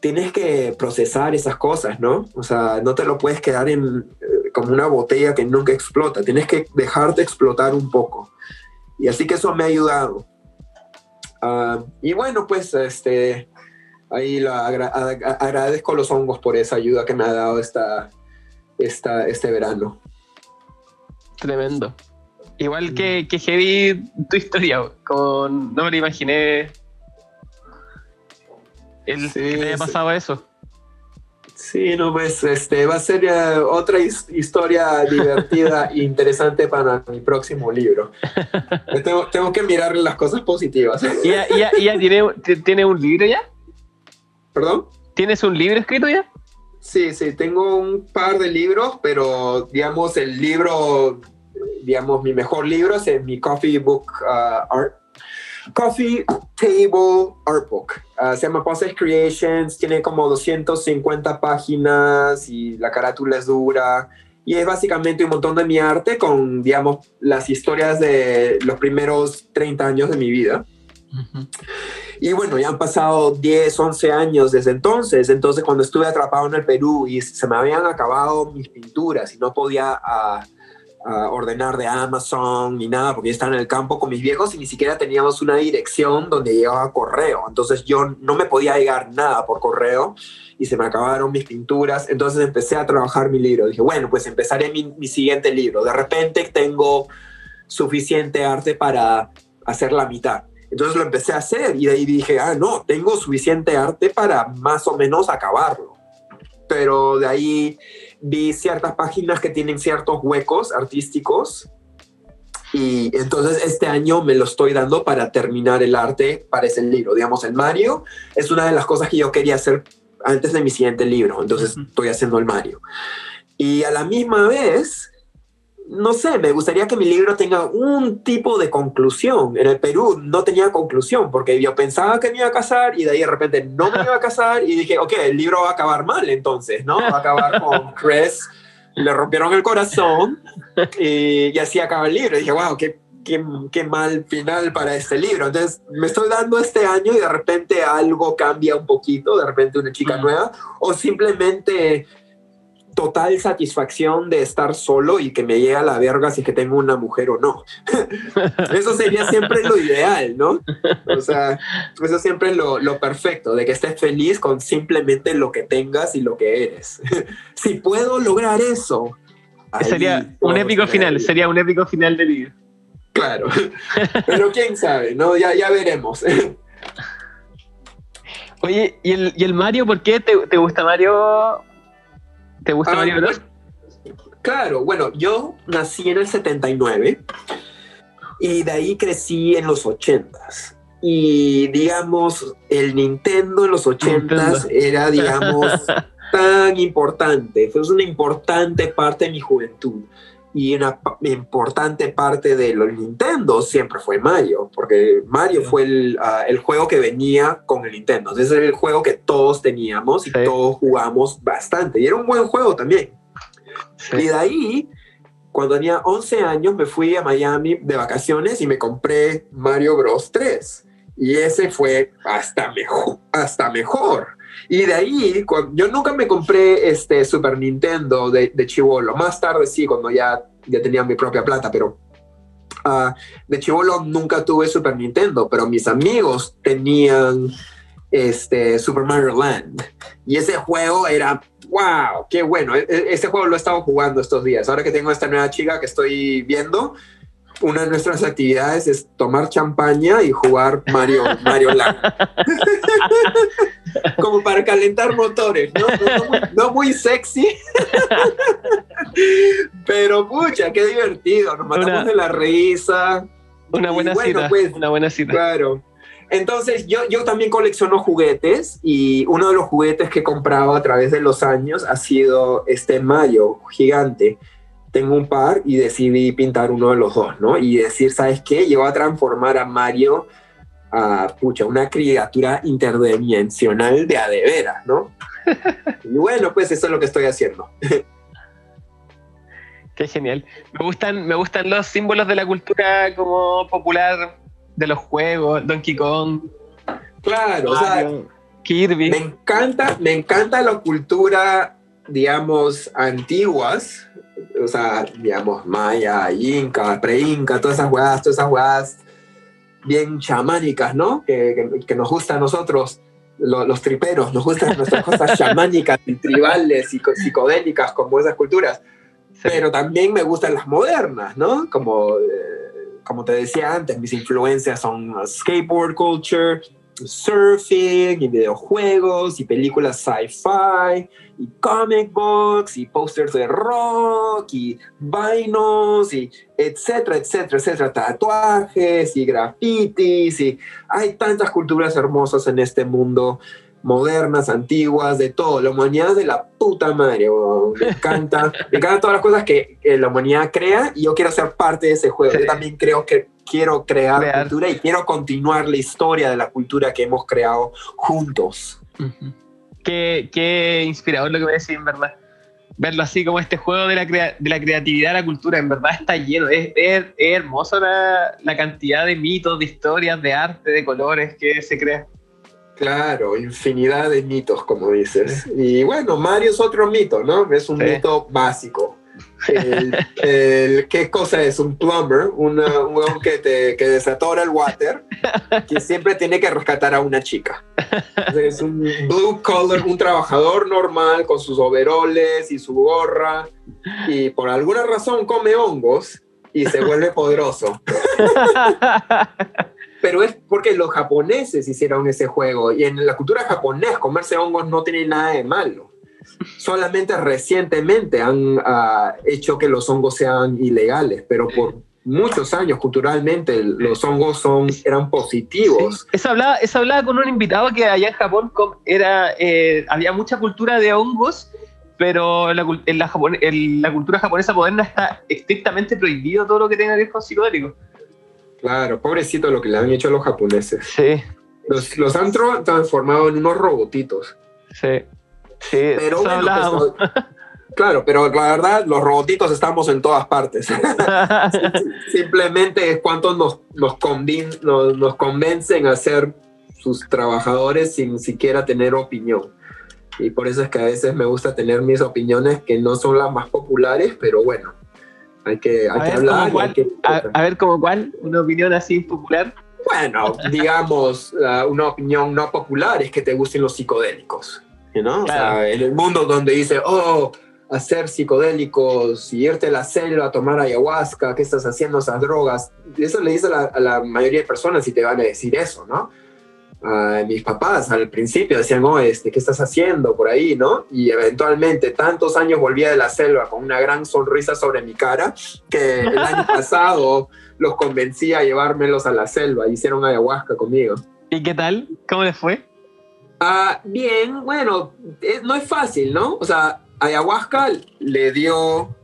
tienes que procesar esas cosas, ¿no? O sea, no te lo puedes quedar en, eh, como una botella que nunca explota. Tienes que dejarte explotar un poco. Y así que eso me ha ayudado. Ah, y bueno, pues este, ahí agradezco a los hongos por esa ayuda que me ha dado esta, esta, este verano. Tremendo. Igual que, que heavy tu historia, con, no me lo imaginé el Sí, que te haya sí. pasado eso. Sí, no, pues este va a ser eh, otra his- historia divertida e interesante para mi próximo libro. Tengo, tengo que mirar las cosas positivas. ¿Y ya, ya- tiene, tiene un libro ya? ¿Perdón? ¿Tienes un libro escrito ya? Sí, sí, tengo un par de libros, pero digamos el libro, digamos mi mejor libro es mi Coffee Book uh, Art. Coffee Table Art Book. Uh, se llama Process Creations, tiene como 250 páginas y la carátula es dura. Y es básicamente un montón de mi arte con, digamos, las historias de los primeros 30 años de mi vida. Y bueno, ya han pasado 10, 11 años desde entonces. Entonces, cuando estuve atrapado en el Perú y se me habían acabado mis pinturas y no podía ah, ah, ordenar de Amazon ni nada, porque yo estaba en el campo con mis viejos y ni siquiera teníamos una dirección donde llegaba correo. Entonces, yo no me podía llegar nada por correo y se me acabaron mis pinturas. Entonces, empecé a trabajar mi libro. Dije, bueno, pues empezaré mi, mi siguiente libro. De repente, tengo suficiente arte para hacer la mitad. Entonces lo empecé a hacer y de ahí dije, ah, no, tengo suficiente arte para más o menos acabarlo. Pero de ahí vi ciertas páginas que tienen ciertos huecos artísticos y entonces este año me lo estoy dando para terminar el arte para ese libro. Digamos, el Mario es una de las cosas que yo quería hacer antes de mi siguiente libro, entonces estoy haciendo el Mario. Y a la misma vez, no sé, me gustaría que mi libro tenga un tipo de conclusión. En el Perú no tenía conclusión porque yo pensaba que me iba a casar y de ahí de repente no me iba a casar y dije, ok, el libro va a acabar mal entonces, ¿no? Va a acabar con Chris, le rompieron el corazón y, y así acaba el libro. Y dije, wow, qué, qué, qué mal final para este libro. Entonces me estoy dando este año y de repente algo cambia un poquito, de repente una chica Mm. nueva o simplemente total satisfacción de estar solo y que me llegue a la verga si es que tengo una mujer o no. eso sería siempre lo ideal, ¿no? O sea, eso siempre es lo, lo perfecto, de que estés feliz con simplemente lo que tengas y lo que eres. si puedo lograr eso. ahí sería un épico final, sería un épico final del libro. Claro. Pero quién sabe, ¿no? Ya, ya veremos. Oye, ¿y el, y el Mario? ¿Por qué te, te gusta Mario? ¿Te gusta Ah, Mario Bros? Claro, bueno, yo nací en el 79 y de ahí crecí en los 80s. Y digamos, el Nintendo en los 80s Nintendo. era, digamos, tan importante. Fue una importante parte de mi juventud. Y una importante parte de los Nintendo siempre fue Mario, porque Mario Sí. fue el, ah, el juego que venía con el Nintendo. Ese era el juego que todos teníamos y Sí. todos jugamos bastante. Y era un buen juego también. Y de ahí, cuando tenía 11 años, me fui a Miami de vacaciones y me compré Mario Bros 3. Y ese fue hasta mejor. Hasta mejor. Y de ahí, cuando, yo nunca me compré este Super Nintendo de, de chivolo. Más tarde sí, cuando ya, ya tenía mi propia plata, pero ah, de chivolo nunca tuve Super Nintendo, pero mis amigos tenían este Super Mario Land. Y ese juego era, wow, qué bueno. E- e- Ese juego lo he estado jugando estos días. Ahora que tengo esta nueva chica que estoy viendo, una de nuestras actividades es tomar champaña y jugar Mario, Mario Land. Como para calentar motores, ¿no? No, no muy, no muy sexy. Pero pucha, qué divertido. Nos matamos Una- de la risa. Una Y buena bueno, cita. pues, una buena cita. Claro. Entonces, yo, yo también colecciono juguetes y uno de los juguetes que he comprado a través de los años ha sido este Mario gigante. Tengo un par y decidí pintar uno de los dos, ¿no? Y decir, ¿sabes qué? Yo voy a transformar a Mario a, pucha, una criatura interdimensional de a de veras, ¿no? y bueno, pues eso es lo que estoy haciendo. Qué genial. Me gustan, me gustan los símbolos de la cultura como popular de los juegos, Donkey Kong, Claro, o sea, Kirby. Me encanta, me encanta la cultura, digamos, antiguas, o sea, digamos, maya, inca, pre-inca, todas esas huevadas, todas esas huevadas bien chamánicas, ¿no? Que, que- que nos gusta a nosotros. lo- los triperos, nos gustan nuestras cosas chamánicas y tribales y co- psicodélicas como esas culturas, pero también me gustan las modernas, ¿no? Como, eh, como te decía antes, mis influencias son skateboard culture, surfing y videojuegos y películas sci-fi y comic books y posters de rock y vinyls y etcétera, etcétera, etcétera, tatuajes y grafitis y hay tantas culturas hermosas en este mundo, modernas, antiguas, de todo. La humanidad es de la puta madre, me encanta, me encantan todas las cosas que, que la humanidad crea y yo quiero ser parte de ese juego. Sí. Yo también creo que quiero crear, Crear. cultura y quiero continuar la historia de la cultura que hemos creado juntos. Qué inspirador lo que voy a decir, en verdad. Verlo así como este juego de la, crea- de la creatividad, la cultura, en verdad está lleno. Es, es- es hermoso la, la cantidad de mitos, de historias, de arte, de colores que se crea. Claro, infinidad de mitos, como dices. Y bueno, Mario es otro mito, ¿no? Es un Sí. mito básico. El, el- ¿Qué cosa es? Un plumber, una, un weón que, te, que desatora el water, que siempre tiene que rescatar a una chica. Es un blue collar, un trabajador normal con sus overoles y su gorra, y por alguna razón come hongos y se vuelve poderoso. Pero es porque los japoneses hicieron ese juego y en la cultura japonesa comerse hongos no tiene nada de malo. Solamente recientemente han ah, hecho que los hongos sean ilegales, pero por muchos años culturalmente los hongos son, eran positivos. Sí. Eso, hablaba, eso hablaba con un invitado que allá en Japón era, eh, había mucha cultura de hongos, pero en la, en la en la cultura japonesa moderna está estrictamente prohibido todo lo que tenga que ver con psicodélicos. Claro, pobrecito lo que le han hecho a los japoneses. Sí, Los, los han transformado en unos robotitos. sí. Sí, Pero bueno, pues, claro, pero la verdad, los robotitos estamos en todas partes. Simplemente es cuántos nos, nos, convin- nos, nos convencen a ser sus trabajadores sin siquiera tener opinión. Y por eso es que a veces me gusta tener mis opiniones que no son las más populares, pero bueno, hay que, hay A que ver, hablar. ¿como y cuál? hay que- a, a ver, como cuál, una opinión así popular. Bueno, digamos, uh, una opinión no popular es que te gusten los psicodélicos. you know? O sea, Claro. en el mundo donde dice, oh, hacer psicodélicos irte a la selva a tomar ayahuasca, ¿qué estás haciendo esas drogas? Eso le dice a la, a la mayoría de personas y te van a decir eso, ¿no? A mis papás al principio decían, oh, este, ¿qué estás haciendo por ahí, no? Y eventualmente, tantos años volvía de la selva con una gran sonrisa sobre mi cara, que el año pasado los convencí a llevármelos a la selva, hicieron ayahuasca conmigo. ¿Y qué tal? ¿Cómo les fue? Ah, bien, bueno, es- no es fácil, ¿no? O sea, ayahuasca le dio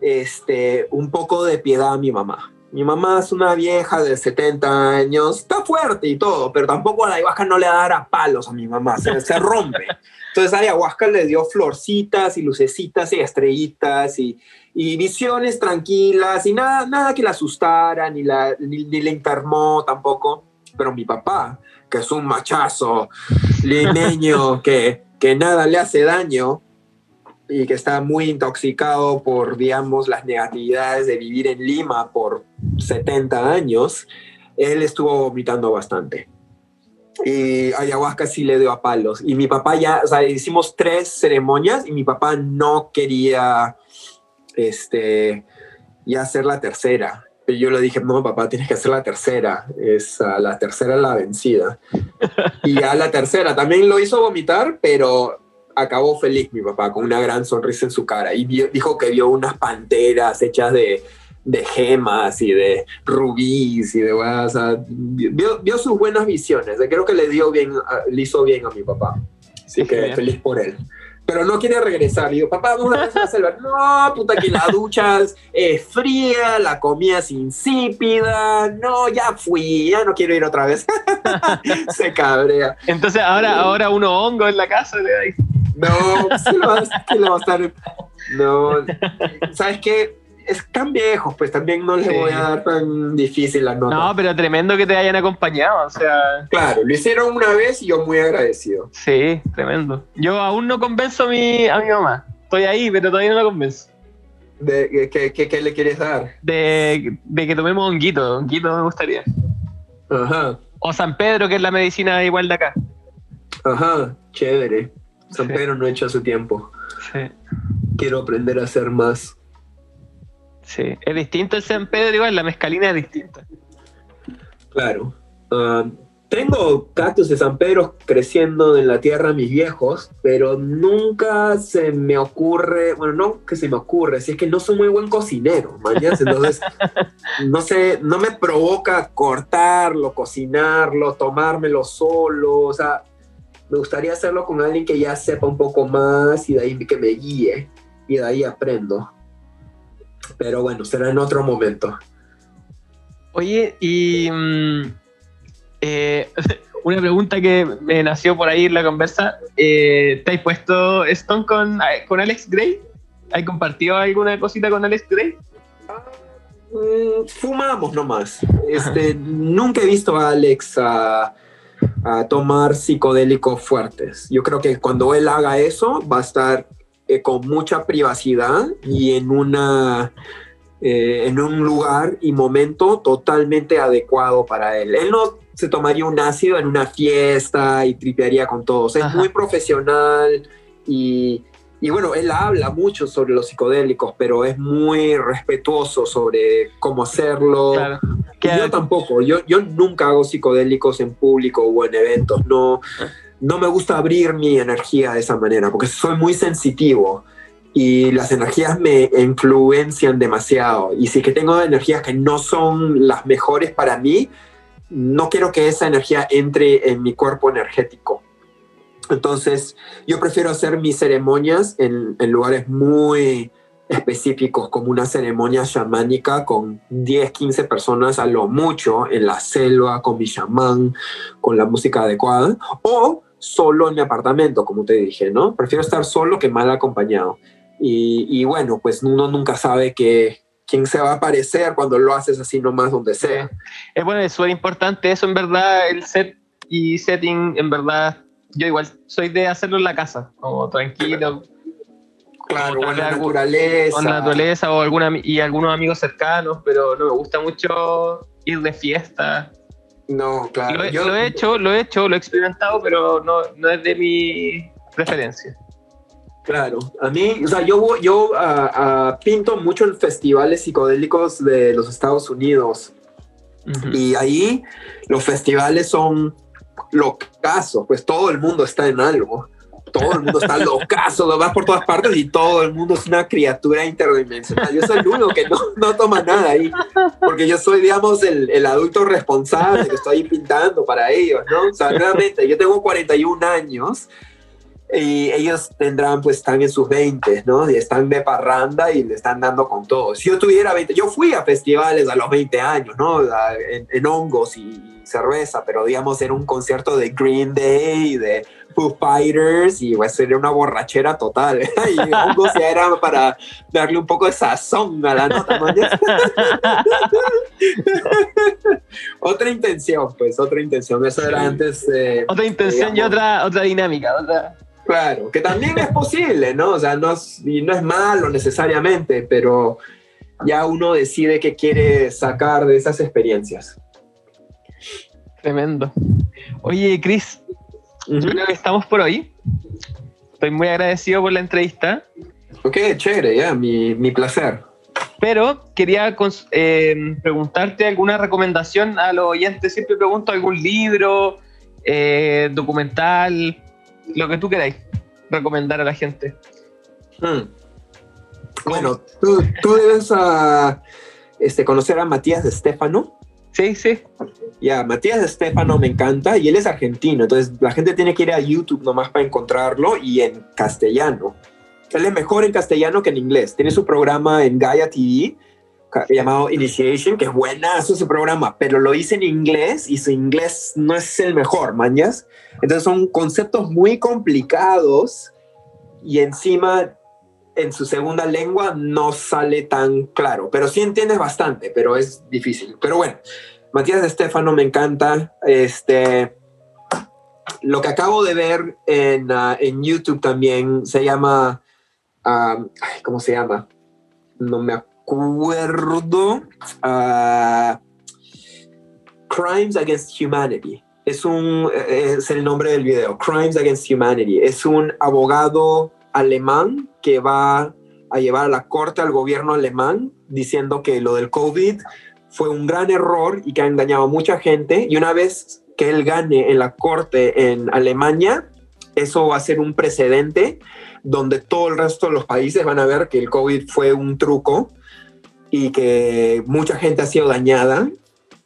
este, un poco de piedad a mi mamá. Mi mamá es una vieja de 70 años, está fuerte y todo, pero tampoco la ayahuasca no le va a dar a palos a mi mamá, se, se rompe. Entonces ayahuasca le dio florcitas y lucecitas y estrellitas y, y visiones tranquilas y nada, nada que la asustara, ni, la, ni, ni le enfermó tampoco. Pero mi papá, que es un machazo limeño que, que nada le hace daño y que está muy intoxicado por, digamos, las negatividades de vivir en Lima por 70 años, él estuvo vomitando bastante. Y ayahuasca sí le dio a palos. Y mi papá ya, o sea, hicimos tres ceremonias y mi papá no quería este, ya hacer la tercera. Pero yo le dije, no, papá, tienes que hacer la tercera. Es uh, la tercera la vencida. y ya la tercera también lo hizo vomitar, pero acabó feliz mi papá, con una gran sonrisa en su cara. Y vio, dijo que vio unas panteras hechas de, de gemas y de rubíes y de, o sea, vio, vio, sus buenas visiones. Creo que le dio bien, le hizo bien a mi papá. Así que bien. feliz por él pero no quiere regresar. Y digo, papá, vamos a la selva. No, puta, que la ducha es fría, la comida es insípida. No, ya fui, ya no quiero ir otra vez. Se cabrea. Entonces, ahora, ahora uno hongo en la casa. ¿le no, ¿qué le, va, ¿qué le va a estar? No, ¿sabes qué? Están viejos, pues también no les sí. voy a dar tan difícil la nota. No, pero tremendo que te hayan acompañado, o sea... Claro, lo hicieron una vez y yo muy agradecido. Sí, tremendo. Yo aún no convenzo a mi, a mi mamá. Estoy ahí, pero todavía no la convenzo. ¿De qué, qué, qué le quieres dar? De, de, que tomemos honguito, honguito me gustaría. Ajá. O San Pedro, que es la medicina igual de acá. Ajá, chévere. San Pedro no hecho hace tiempo. Sí. Quiero aprender a hacer más. Sí. Es distinto el San Pedro, igual la mezcalina es distinta. Claro. Ah, tengo cactus de San Pedro creciendo en la tierra mis viejos, pero nunca se me ocurre, bueno, no que se me ocurre, si es que no soy muy buen cocinero, mañana, entonces no sé, no me provoca cortarlo, cocinarlo, tomármelo solo, o sea, me gustaría hacerlo con alguien que ya sepa un poco más y de ahí que me guíe y de ahí aprendo. Pero bueno, será en otro momento. Oye, y mm, eh, una pregunta que me nació por ahí en la conversa. Eh, ¿Te has puesto Stone con, con Alex Gray? ¿Has compartido alguna cosita con Alex Gray? Mm, fumamos nomás. Este, nunca he visto a Alex a, a, tomar psicodélicos fuertes. Yo creo que cuando él haga eso va a estar eh, con mucha privacidad y en una eh, en un lugar y momento totalmente adecuado para él. Él no se tomaría un ácido en una fiesta y tripearía con todos. Es muy profesional y, y, bueno, él habla mucho sobre los psicodélicos, pero es muy respetuoso sobre cómo hacerlo. Yo tampoco, yo, yo nunca hago psicodélicos en público o en eventos, no, no me gusta abrir mi energía de esa manera, porque soy muy sensitivo y las energías me influencian demasiado. Y si que tengo energías que no son las mejores para mí, no quiero que esa energía entre en mi cuerpo energético. Entonces, yo prefiero hacer mis ceremonias en, lugares muy específicos, como una ceremonia chamánica con 10, 15 personas a lo mucho en la selva, con mi chamán, con la música adecuada, o solo en mi apartamento, como te dije, ¿no? Prefiero estar solo que mal acompañado. Y, bueno, pues uno nunca sabe que, quién se va a aparecer cuando lo haces así nomás donde sea. Es bueno, es súper importante eso, en verdad, el set y setting, en verdad, yo igual soy de hacerlo en la casa, como tranquilo. Claro, con la naturaleza. Con la naturaleza o alguna, y algunos amigos cercanos, pero no me gusta mucho ir de fiesta. No, claro. Lo, yo, lo he hecho, lo he hecho, lo he experimentado, pero no, no es de mi preferencia. Claro, a mí, o sea, yo, yo uh, pinto mucho en festivales psicodélicos de los Estados Unidos. Y ahí los festivales son locazos, pues todo el mundo está en algo. Todo el mundo está locazo, lo vas por todas partes y todo el mundo es una criatura interdimensional. Yo soy el único que no, no toma nada ahí, porque yo soy, digamos, el, el, adulto responsable que estoy pintando para ellos, ¿no? O sea, realmente, yo tengo 41 años y ellos tendrán, pues están en sus 20, ¿no? Y están de parranda y le están dando con todo. Si yo tuviera 20, yo fui a festivales a los 20 años, ¿no? En, hongos y cerveza, pero digamos era un concierto de Green Day, de Foo Fighters y pues sería una borrachera total. y hongos ya era para darle un poco de sazón a la nota, ¿no? otra intención, pues, otra intención. Eso era antes. otra intención y otra, otra dinámica, otra Claro, que también es posible, ¿no? O sea, no es, y no es malo necesariamente, pero ya uno decide qué quiere sacar de esas experiencias. Tremendo. Oye, Yo creo que estamos por hoy. Estoy muy agradecido por la entrevista. Ok, chévere, ya, mi, mi placer. Pero quería eh, preguntarte alguna recomendación a los oyentes. Siempre pregunto algún libro, eh, documental, lo que tú queráis recomendar a la gente. Hmm. Bueno, tú, tú debes uh, este, conocer a Matías de Stefano. Sí, sí. Ya, Matías de Stefano me encanta y él es argentino, entonces la gente tiene que ir a YouTube nomás para encontrarlo y en castellano. Él es mejor en castellano que en inglés. Tiene su programa en Gaia TV llamado Initiation, que es buenazo ese programa, pero lo hice en inglés y su inglés no es el mejor, mañas. Entonces son conceptos muy complicados y encima en su segunda lengua no sale tan claro, pero sí entiendes bastante, pero es difícil. Pero bueno, Matías Estefano me encanta. Este, lo que acabo de ver en, uh, en YouTube también se llama, uh, ¿cómo se llama? No me acuerdo a Crimes Against Humanity. es, un, es el nombre del video, Crimes Against Humanity. Es un abogado alemán que va a llevar a la corte al gobierno alemán diciendo que lo del COVID fue un gran error y que ha engañado a mucha gente. Y una vez que él gane en la corte en Alemania, eso va a ser un precedente donde todo el resto de los países van a ver que el COVID fue un truco y que mucha gente ha sido dañada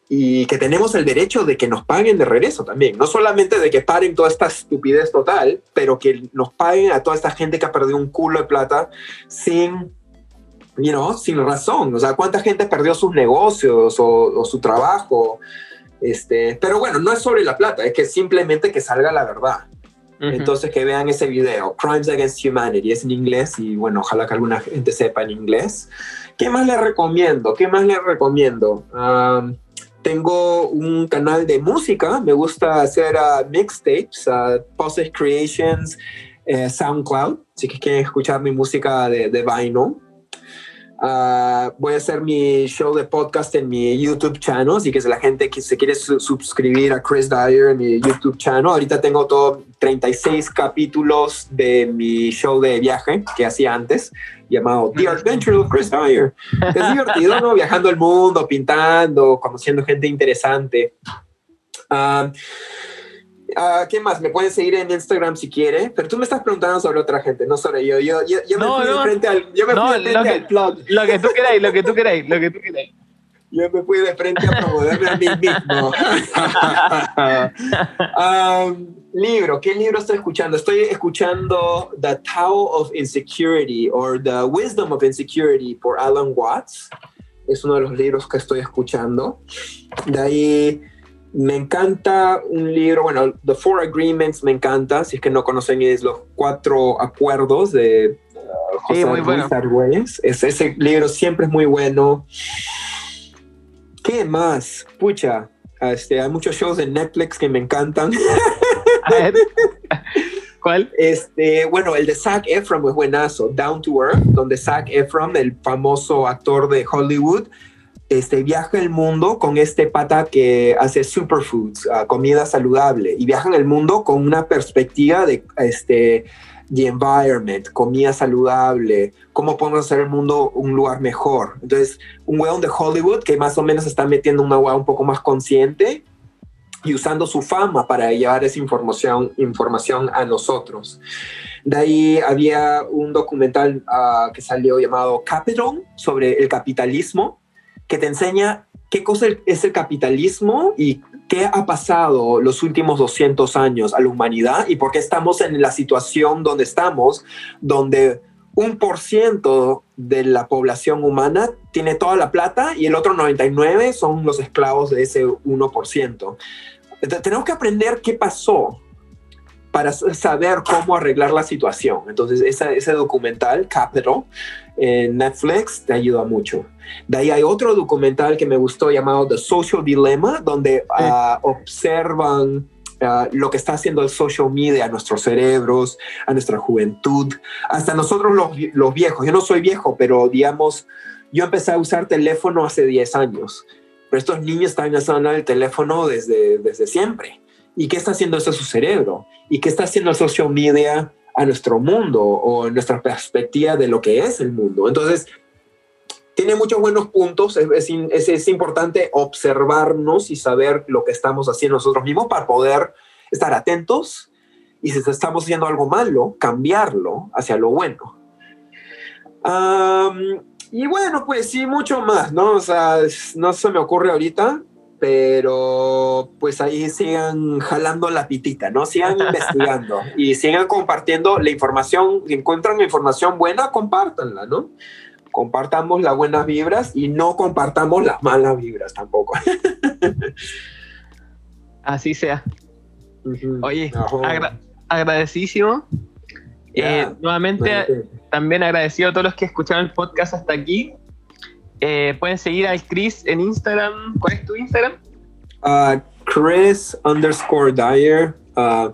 y que tenemos el derecho de que nos paguen de regreso también. No solamente de que paren toda esta estupidez total, pero que nos paguen a toda esta gente que ha perdido un culo de plata sin, you know, sin razón. O sea, ¿cuánta gente perdió sus negocios o, su trabajo? Este, pero bueno, no es sobre la plata, es que simplemente que salga la verdad. Entonces que vean ese video, Crimes Against Humanity, es en inglés y bueno, ojalá que alguna gente sepa en inglés. ¿Qué más les recomiendo? ¿Qué más les recomiendo? Um, tengo un canal de música, me gusta hacer uh, mixtapes, uh, Creations, eh, SoundCloud, si quieren escuchar mi música de, de vinyl. Uh, voy a hacer mi show de podcast en mi YouTube channel, así que si la gente que se quiere suscribir a Chris Dyer en mi YouTube channel, ahorita tengo todo 36 capítulos de mi show de viaje que hacía antes llamado The Adventure of Chris Dyer. Es divertido, ¿no? Viajando el mundo, pintando, conociendo gente interesante. Uh, ¿Qué más? Me pueden seguir en Instagram si quiere, pero tú me estás preguntando sobre otra gente, no sobre yo. Yo, yo, yo me fui de frente al, yo me fui de frente al plug. Lo que tú queráis, lo que tú queráis, lo que tú queráis. Yo me fui de frente a promoverme a mí mismo. um, libro, ¿qué libro estoy escuchando? Estoy escuchando The Tao of Insecurity or The Wisdom of Insecurity por Alan Watts. Es uno de los libros que estoy escuchando. De ahí me encanta un libro, bueno, The Four Agreements me encanta, si es que no conocen, es los cuatro acuerdos de uh, José sí, muy bueno. Es, ese libro siempre es muy bueno. ¿Qué más? Pucha, este, hay muchos shows en Netflix que me encantan. ¿Cuál? Este, bueno, el de Zac Efron es buenazo, Down to Earth, donde Zac Efron, el famoso actor de Hollywood, este, viaja el mundo con este pata que hace superfoods, uh, comida saludable, y viaja en el mundo con una perspectiva de este, the environment, comida saludable, cómo podemos hacer el mundo un lugar mejor. Entonces, un weón de Hollywood que más o menos está metiendo una weá un poco más consciente y usando su fama para llevar esa información, información a nosotros. De ahí había un documental uh, que salió llamado Capital sobre el capitalismo, que te enseña qué cosa es el capitalismo y qué ha pasado los últimos 200 años a la humanidad y por qué estamos en la situación donde estamos, donde un por ciento de la población humana tiene toda la plata y el otro 99 son los esclavos de ese 1%. Entonces, tenemos que aprender qué pasó para saber cómo arreglar la situación. Entonces, ese documental, Capital, en Netflix, te ayuda mucho. De ahí hay otro documental que me gustó llamado The Social Dilemma, donde ah, observan ah, lo que está haciendo el social media a nuestros cerebros, a nuestra juventud, hasta nosotros los, los viejos. Yo no soy viejo, pero digamos, yo empecé a usar teléfono hace 10 años, pero estos niños están usando el teléfono desde, desde siempre. ¿Y qué está haciendo eso a su cerebro? ¿Y qué está haciendo el social media a nuestro mundo o nuestra perspectiva de lo que es el mundo? Entonces, tiene muchos buenos puntos. Es, es, es, importante observarnos y saber lo que estamos haciendo nosotros mismos para poder estar atentos y si estamos haciendo algo malo, cambiarlo hacia lo bueno. y bueno, pues sí, mucho más, ¿no? O sea, no se me ocurre ahorita, pero pues ahí sigan jalando la pitita, ¿no? Sigan investigando y sigan compartiendo la información. Si encuentran información buena, compártanla, ¿no? Compartamos las buenas vibras y no compartamos las malas vibras tampoco. Así sea. Oye, agradecidísimo. Eh, nuevamente, también agradecido a todos los que escucharon el podcast hasta aquí. Eh, pueden seguir al Chris en Instagram. ¿Cuál es tu Instagram? Uh, Chris underscore Dyer. Uh,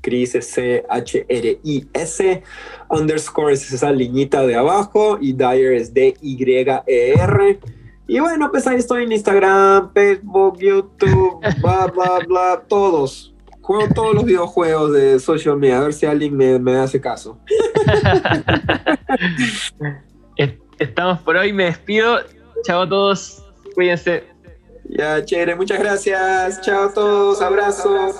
Chris C-H-R-I-S. Underscore es esa liñita de abajo. Y Dyer es D-Y-E-R. Y bueno, pues ahí estoy en Instagram, Facebook, YouTube, bla, bla, bla, todos. Juego todos los videojuegos de social media, a ver si alguien me, me hace caso. Estamos por hoy, me despido. Chao a todos, cuídense. Ya, chévere, muchas gracias. Chao a todos, abrazos.